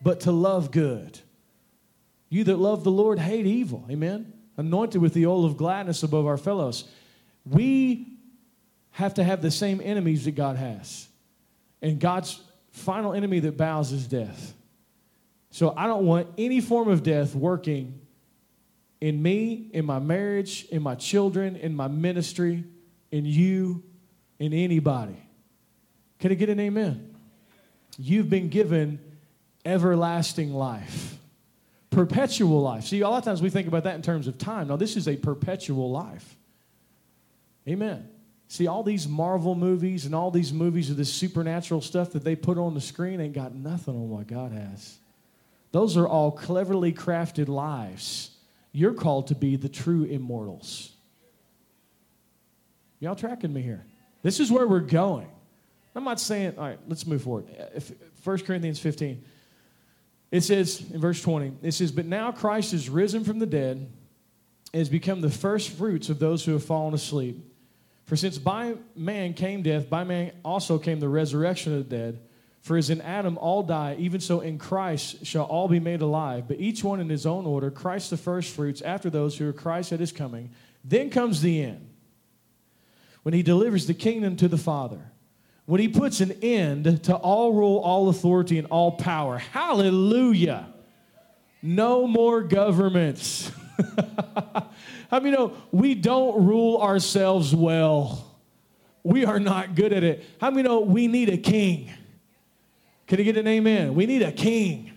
but to love good? You that love the Lord hate evil. Amen. Anointed with the oil of gladness above our fellows. We have to have the same enemies that God has. And God's final enemy that bows is death. So I don't want any form of death working in me, in my marriage, in my children, in my ministry, in you, in anybody. Can I get an amen? You've been given everlasting life, perpetual life. See, a lot of times we think about that in terms of time. Now, this is a perpetual life. Amen. See, all these Marvel movies and all these movies of this supernatural stuff that they put on the screen ain't got nothing on what God has. Those are all cleverly crafted lives. You're called to be the true immortals. Y'all tracking me here? This is where we're going. I'm not saying, all right, let's move forward. 1 Corinthians 15. It says in verse 20, it says, But now Christ is risen from the dead and has become the first fruits of those who have fallen asleep. For since by man came death, by man also came the resurrection of the dead. For as in Adam all die, even so in Christ shall all be made alive, but each one in his own order, Christ the firstfruits, after those who are Christ at his coming. Then comes the end, when he delivers the kingdom to the Father, when he puts an end to all rule, all authority, and all power. Hallelujah. No more governments. I mean, no, we don't rule ourselves well. We are not good at it. How many know we need a king? Can I get an amen? We need a king.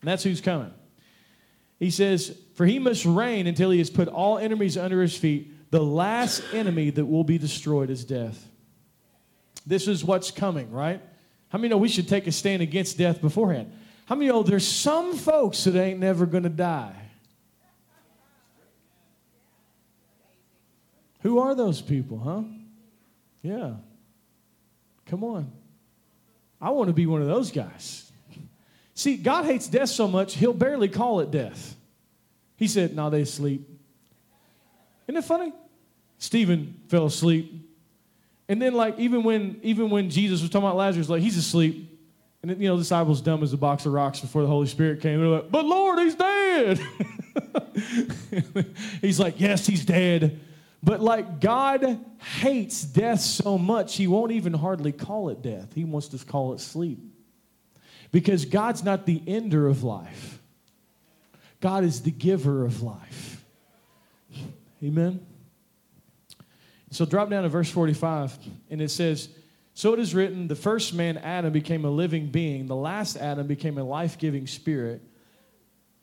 And that's who's coming. He says, For he must reign until he has put all enemies under his feet. The last enemy that will be destroyed is death. This is what's coming, right? How many know we should take a stand against death beforehand? How many know there's some folks that ain't never to die? Who are those people, huh? Yeah. Come on. I want to be one of those guys. See, God hates death so much, he'll barely call it death. He said, No, they sleep. Isn't it funny? Stephen fell asleep. And then, like, even when even when Jesus was talking about Lazarus, like, he's asleep. And then, you know, the disciples dumb as a box of rocks before the Holy Spirit came. They're like, but Lord, he's dead. he's like, yes, he's dead. But like God hates death so much, he won't even hardly call it death. He wants to call it sleep. Because God's not the ender of life, God is the giver of life. Amen. So drop down to verse 45, and it says, So it is written, the first man, Adam, became a living being, the last Adam became a life giving spirit.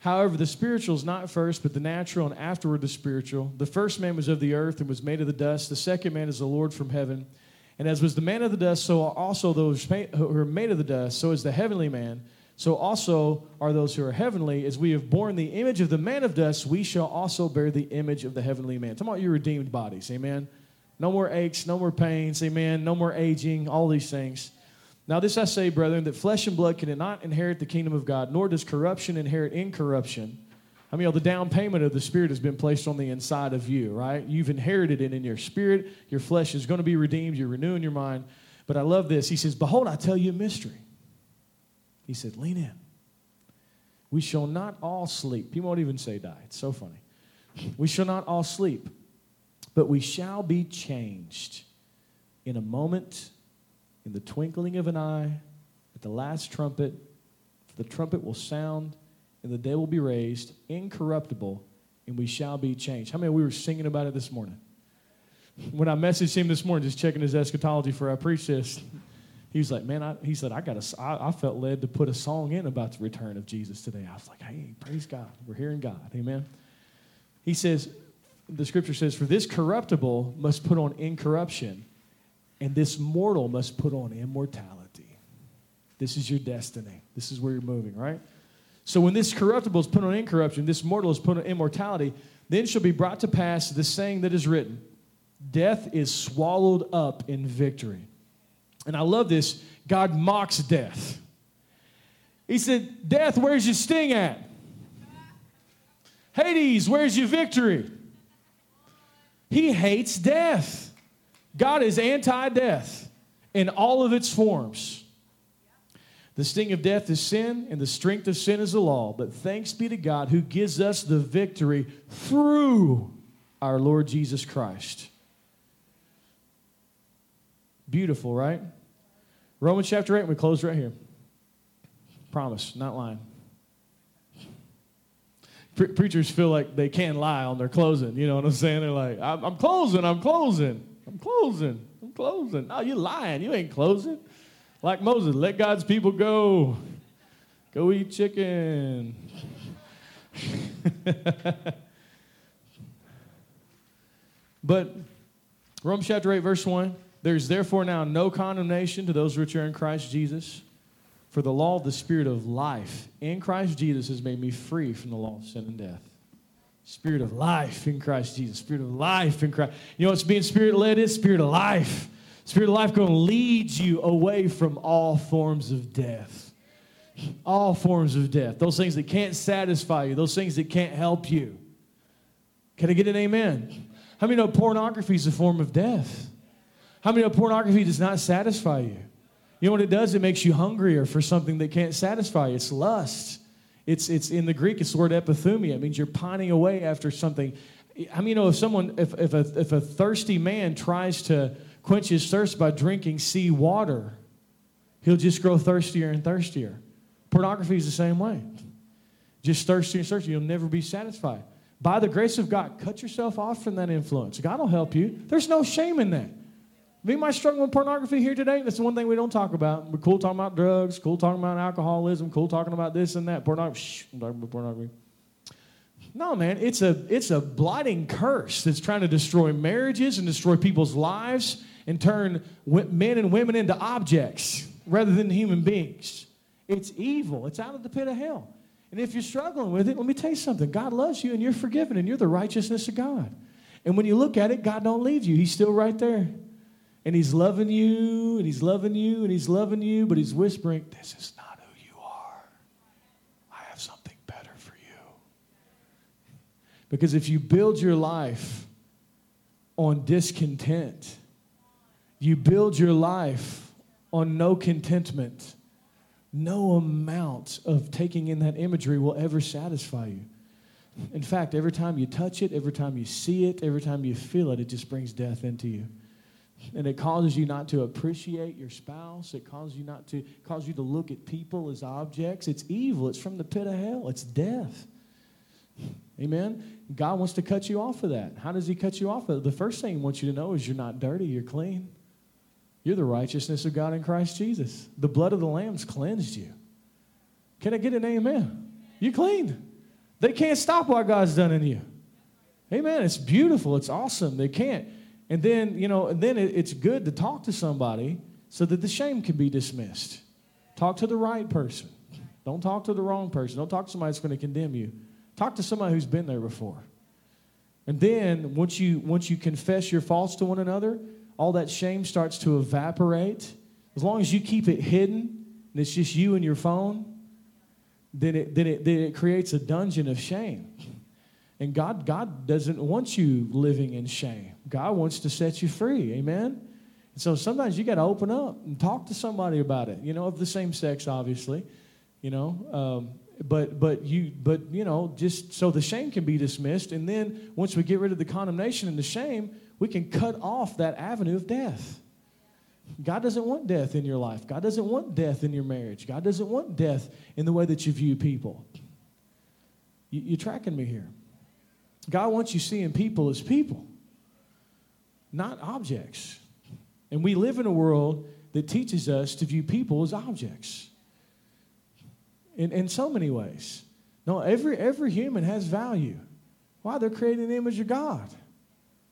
However, the spiritual is not first, but the natural, and afterward the spiritual. The first man was of the earth and was made of the dust. The second man is the Lord from heaven. And as was the man of the dust, so also those who are made of the dust. So is the heavenly man. So also are those who are heavenly. As we have borne the image of the man of dust, we shall also bear the image of the heavenly man. Talk about your redeemed bodies. Amen. No more aches, no more pains. Amen. No more aging, all these things. Now, this I say, brethren, that flesh and blood cannot inherit the kingdom of God, nor does corruption inherit incorruption. I mean, the down payment of the Spirit has been placed on the inside of you, right? You've inherited it in your spirit. Your flesh is going to be redeemed. You're renewing your mind. But I love this. He says, Behold, I tell you a mystery. He said, Lean in. We shall not all sleep. People won't even say die. It's so funny. We shall not all sleep, but we shall be changed in a moment, in the twinkling of an eye, at the last trumpet. For the trumpet will sound, and the day will be raised, incorruptible, and we shall be changed. How many we were singing about it this morning? When I messaged him this morning, just checking his eschatology for I preach this, he was like, "Man, I, he said I got a, I, I felt led to put a song in about the return of Jesus today." I was like, "Hey, praise God, we're hearing God, Amen." He says, the Scripture says, "For this corruptible must put on incorruption, and this mortal must put on immortality." This is your destiny. This is where you're moving, right? So when this corruptible is put on incorruption, this mortal is put on immortality, then shall be brought to pass the saying that is written Death is swallowed up in victory. And I love this. God mocks death. He said, Death, where's your sting at? Hades, where's your victory? He hates death. God is anti death in all of its forms. The sting of death is sin, and the strength of sin is the law. But thanks be to God who gives us the victory through our Lord Jesus Christ. Beautiful, right? Romans chapter 8, we close right here. Promise, not lying. Pre- preachers feel like they can't lie on their closing. You know what I'm saying? They're like, I'm, I'm closing, I'm closing, I'm closing, I'm closing. No, you're lying. You ain't closing. Like Moses, let God's people go. Go eat chicken. but Romans chapter 8, verse 1 there's therefore now no condemnation to those which are in Christ Jesus. For the law of the Spirit of life in Christ Jesus has made me free from the law of sin and death. Spirit of life in Christ Jesus. Spirit of life in Christ. You know what's being spirit led is? Spirit of life. Spirit of life going to lead you away from all forms of death. All forms of death. Those things that can't satisfy you, those things that can't help you. Can I get an amen? How many know pornography is a form of death? How many know pornography does not satisfy you? You know what it does? It makes you hungrier for something that can't satisfy you. It's lust. It's, it's in the Greek, it's the word epithumia. It means you're pining away after something. How many know if someone, if, if, a, if a thirsty man tries to quench his thirst by drinking sea water, he'll just grow thirstier and thirstier. Pornography is the same way. Just thirstier and thirstier. You'll never be satisfied. By the grace of God, cut yourself off from that influence. God will help you. There's no shame in that. Me might struggle with pornography here today. That's the one thing we don't talk about. We're cool talking about drugs, cool talking about alcoholism, cool talking about this and that. Pornography. Shh, I'm talking about pornography. No, man, it's a it's a blighting curse that's trying to destroy marriages and destroy people's lives and turn men and women into objects rather than human beings. It's evil. It's out of the pit of hell. And if you're struggling with it, let me tell you something. God loves you and you're forgiven and you're the righteousness of God. And when you look at it, God don't leave you. He's still right there. And he's loving you and he's loving you and he's loving you, but he's whispering, This is not who you are. I have something better for you. Because if you build your life on discontent, you build your life on no contentment, no amount of taking in that imagery will ever satisfy you. In fact, every time you touch it, every time you see it, every time you feel it, it just brings death into you. And it causes you not to appreciate your spouse. It causes you not to cause you to look at people as objects. It's evil. It's from the pit of hell. It's death. Amen. God wants to cut you off of that. How does He cut you off of it? The first thing He wants you to know is you're not dirty, you're clean. You're the righteousness of God in Christ Jesus. The blood of the Lamb's cleansed you. Can I get an amen? You clean. They can't stop what God's done in you. Amen. It's beautiful. It's awesome. They can't. And then, you know, and then it, it's good to talk to somebody so that the shame can be dismissed. Talk to the right person. Don't talk to the wrong person. Don't talk to somebody that's going to condemn you. Talk to somebody who's been there before. And then once you once you confess your faults to one another, all that shame starts to evaporate. As long as you keep it hidden and it's just you and your phone, then it, then it, then it creates a dungeon of shame. And God, God doesn't want you living in shame. God wants to set you free. Amen? And so sometimes you got to open up and talk to somebody about it, you know, of the same sex, obviously. You know, um, but but you but you know just so the shame can be dismissed. And then once we get rid of the condemnation and the shame we can cut off that avenue of death. God doesn't want death in your life. God doesn't want death in your marriage. God doesn't want death in the way that you view people. You, you're tracking me here. God wants you seeing people as people not objects and we live in a world that teaches us to view people as objects in, in so many ways. No, every, every human has value. Why? They're created in the image of God.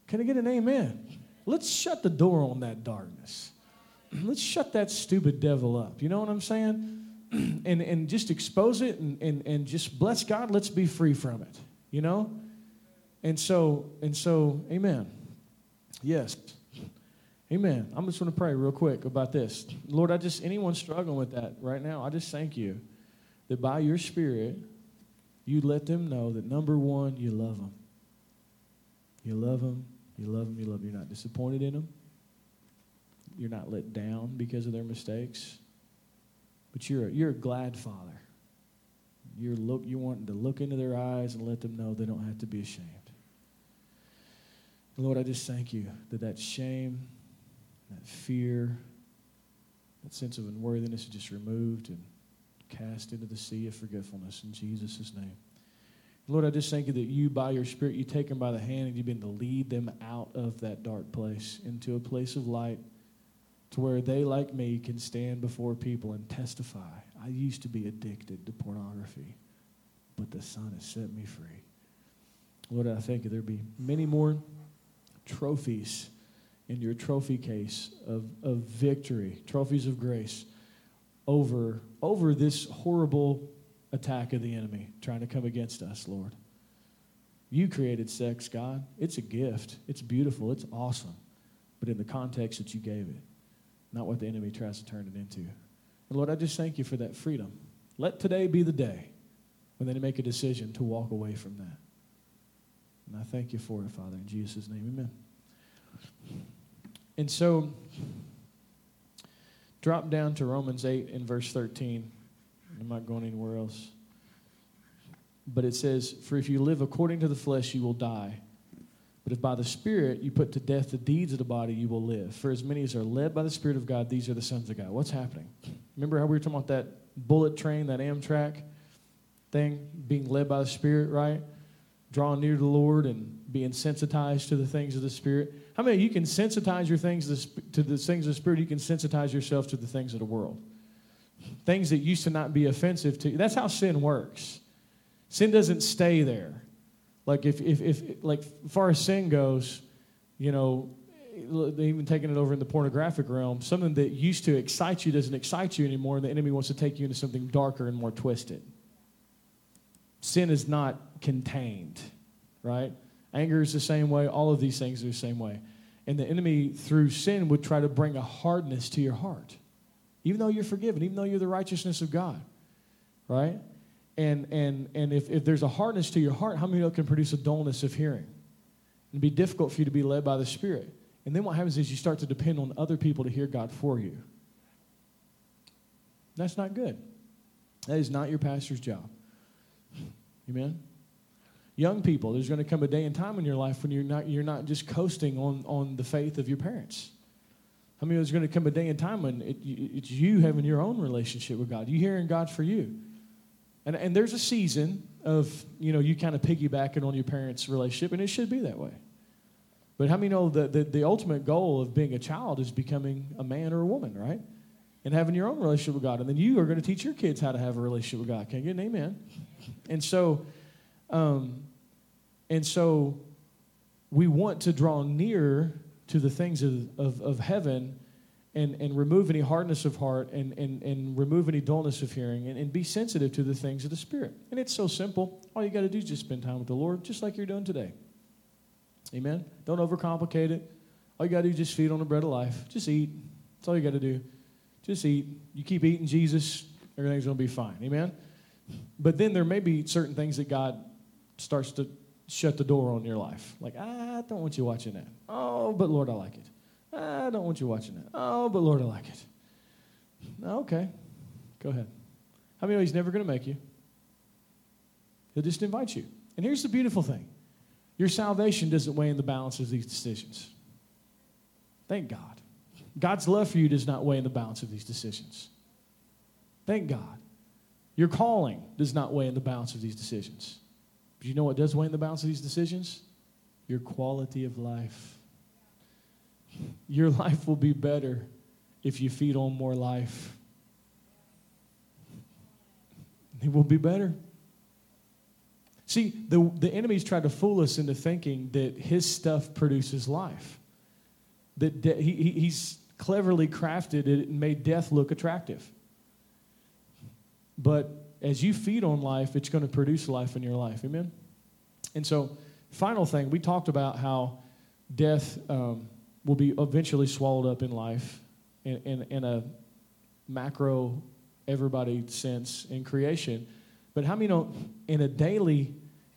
Can I get an amen? Let's shut the door on that darkness. Let's shut that stupid devil up. You know what I'm saying? and, and just expose it and, and, and just bless God. Let's be free from it. You know? And so, and so, amen. Yes. Amen. I'm just going to pray real quick about this. Lord, I just, anyone struggling with that right now, I just thank you that by your Spirit, you let them know that number one, you love them. You love them, you love them, you love them. You're not disappointed in them. You're not let down because of their mistakes. But you're a, you're a glad father. You're look you want to look into their eyes and let them know they don't have to be ashamed. Lord, I just thank you that that shame, that fear, that sense of unworthiness is just removed and cast into the sea of forgetfulness in Jesus' name. Lord, I just thank you that you, by your Spirit, you take them by the hand and you begin to lead them out of that dark place into a place of light to where they, like me, can stand before people and testify. I used to be addicted to pornography, but the Son has set me free. Lord, I thank you There'll be many more trophies in your trophy case of, of victory, trophies of grace over, over this horrible attack of the enemy trying to come against us, Lord. You created sex, God. It's a gift. It's beautiful. It's awesome. But in the context that you gave it, not what the enemy tries to turn it into. And Lord, I just thank you for that freedom. Let today be the day when they make a decision to walk away from that. And I thank you for it, Father, in Jesus' name. Amen. And so, Drop down to Romans 8 in verse 13. I'm not going anywhere else. But it says, For if you live according to the flesh, you will die. But if by the Spirit you put to death the deeds of the body, you will live. For as many as are led by the Spirit of God, these are the sons of God. What's happening? Remember how we were talking about that bullet train, that Amtrak thing, being led by the Spirit, right? Drawing near to the Lord and being sensitized to the things of the Spirit. How many you can sensitize your things to the things of the Spirit? You can sensitize yourself to the things of the world. Things that used to not be offensive to you. That's how sin works. Sin doesn't stay there. Like if, if, if like far as sin goes, you know, even taking it over in the pornographic realm, something that used to excite you doesn't excite you anymore, and the enemy wants to take you into something darker and more twisted. Sin is not contained, right? Anger is the same way. All of these things are the same way. And the enemy, through sin, would try to bring a hardness to your heart, even though you're forgiven, even though you're the righteousness of God, right? And, and, and if, if there's a hardness to your heart, how many of you can produce a dullness of hearing? It'd be difficult for you to be led by the Spirit. And then what happens is you start to depend on other people to hear God for you. That's not good. That is not your pastor's job. Amen? young people, there's going to come a day and time in your life when you're not, you're not just coasting on, on the faith of your parents. I mean, there's going to come a day and time when it, it's you having your own relationship with God. You hearing God for you. And, and there's a season of, you know, you kind of piggybacking on your parents' relationship, and it should be that way. But how many know that the, the ultimate goal of being a child is becoming a man or a woman, right? And having your own relationship with God. And then you are going to teach your kids how to have a relationship with God. Can you get an amen? And so, um, and so we want to draw near to the things of, of, of heaven and, and remove any hardness of heart and, and, and remove any dullness of hearing and, and be sensitive to the things of the Spirit. And it's so simple. All you got to do is just spend time with the Lord, just like you're doing today. Amen? Don't overcomplicate it. All you got to do is just feed on the bread of life. Just eat. That's all you got to do. Just eat. You keep eating Jesus, everything's going to be fine. Amen? But then there may be certain things that God starts to shut the door on your life. Like, I don't want you watching that. Oh, but Lord, I like it. I don't want you watching that. Oh, but Lord, I like it. Okay, go ahead. How many know He's never going to make you? He'll just invite you. And here's the beautiful thing your salvation doesn't weigh in the balance of these decisions. Thank God. God's love for you does not weigh in the balance of these decisions. Thank God. Your calling does not weigh in the balance of these decisions. But you know what does weigh in the balance of these decisions? Your quality of life. Your life will be better if you feed on more life. It will be better. See, the, the enemy's tried to fool us into thinking that his stuff produces life. That de- he, he's cleverly crafted it and made death look attractive. But as you feed on life, it's going to produce life in your life. Amen? And so, final thing, we talked about how death um, will be eventually swallowed up in life in, in, in a macro, everybody sense in creation. But how many know in a daily,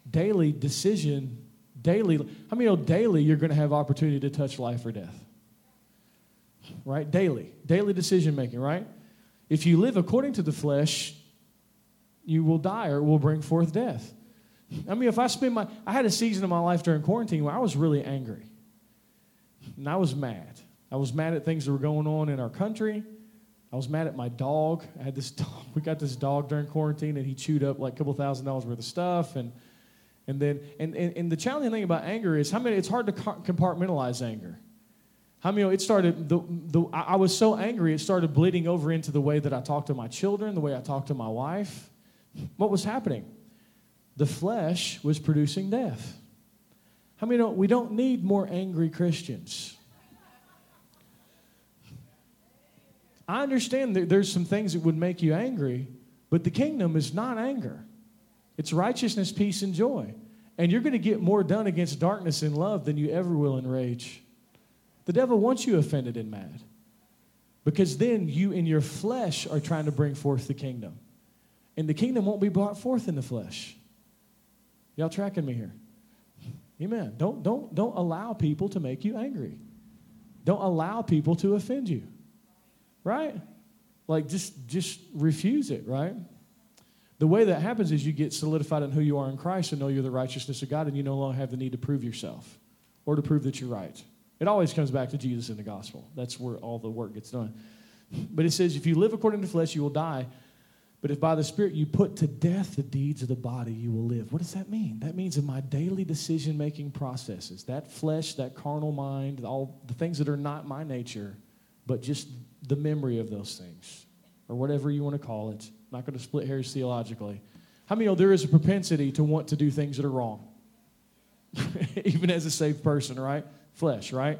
daily decision, daily, how many know daily you're going to have opportunity to touch life or death? Right? Daily. Daily decision making, right? If you live according to the flesh, you will die or will bring forth death. I mean, if I spend my, I had a season of my life during quarantine where I was really angry. And I was mad. I was mad at things that were going on in our country. I was mad at my dog. I had this dog. We got this dog during quarantine, and he chewed up like a couple thousand dollars worth of stuff. And and then and, and, and the challenging thing about anger is how many. It's hard to compartmentalize anger. How many? It started. The, the I was so angry. It started bleeding over into the way that I talked to my children, the way I talked to my wife. What was happening? The flesh was producing death. How many know we don't need more angry Christians? I understand that there's some things that would make you angry, but the kingdom is not anger. It's righteousness, peace, and joy. And you're going to get more done against darkness in love than you ever will in rage. The devil wants you offended and mad because then you in your flesh are trying to bring forth the kingdom. And the kingdom won't be brought forth in the flesh. Y'all tracking me here? Amen. Don't, don't, don't allow people to make you angry. Don't allow people to offend you right? Like just just refuse it, right? The way that happens is you get solidified in who you are in Christ and know you're the righteousness of God, and you no longer have the need to prove yourself or to prove that you're right. It always comes back to Jesus in the gospel. That's where all the work gets done. But it says, if you live according to flesh, you will die. But if by the Spirit you put to death the deeds of the body, you will live. What does that mean? That means in my daily decision making processes, that flesh, that carnal mind, all the things that are not my nature, but just the memory of those things, or whatever you want to call it. I'm not going to split hairs theologically. How many know there is a propensity to want to do things that are wrong? Even as a saved person, right? Flesh, right?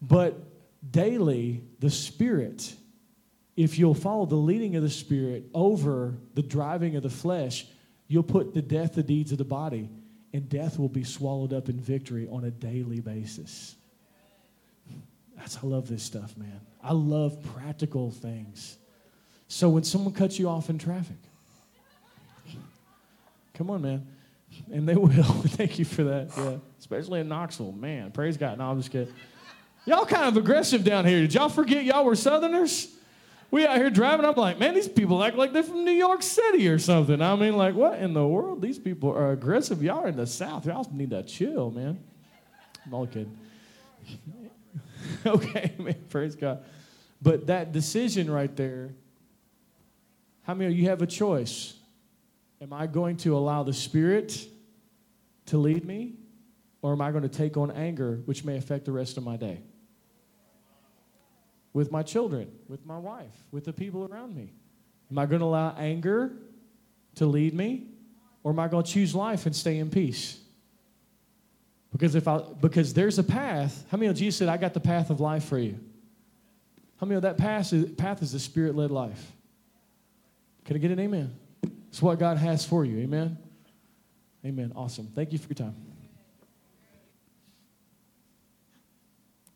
But daily, the Spirit, if you'll follow the leading of the Spirit over the driving of the flesh, you'll put to death the deeds of the body, and death will be swallowed up in victory on a daily basis. That's I love this stuff, man. I love practical things. So when someone cuts you off in traffic, come on, man. And they will. Thank you for that. Yeah. Especially in Knoxville. Man, praise God. No, I'm just kidding. Y'all kind of aggressive down here. Did y'all forget y'all were Southerners? We out here driving. I'm like, man, these people act like they're from New York City or something. I mean, like, what in the world? These people are aggressive. Y'all are in the South. Y'all need to chill, man. I'm all kidding. okay, man, praise God. But that decision right there, how many of you have a choice? Am I going to allow the Spirit to lead me? Or am I going to take on anger, which may affect the rest of my day? With my children, with my wife, with the people around me. Am I going to allow anger to lead me? Or am I going to choose life and stay in peace? Because if I because there's a path. How many of Jesus said, I got the path of life for you? How many of that path is, path is the spirit-led life? Can I get an amen? It's what God has for you. Amen. Amen. Awesome. Thank you for your time.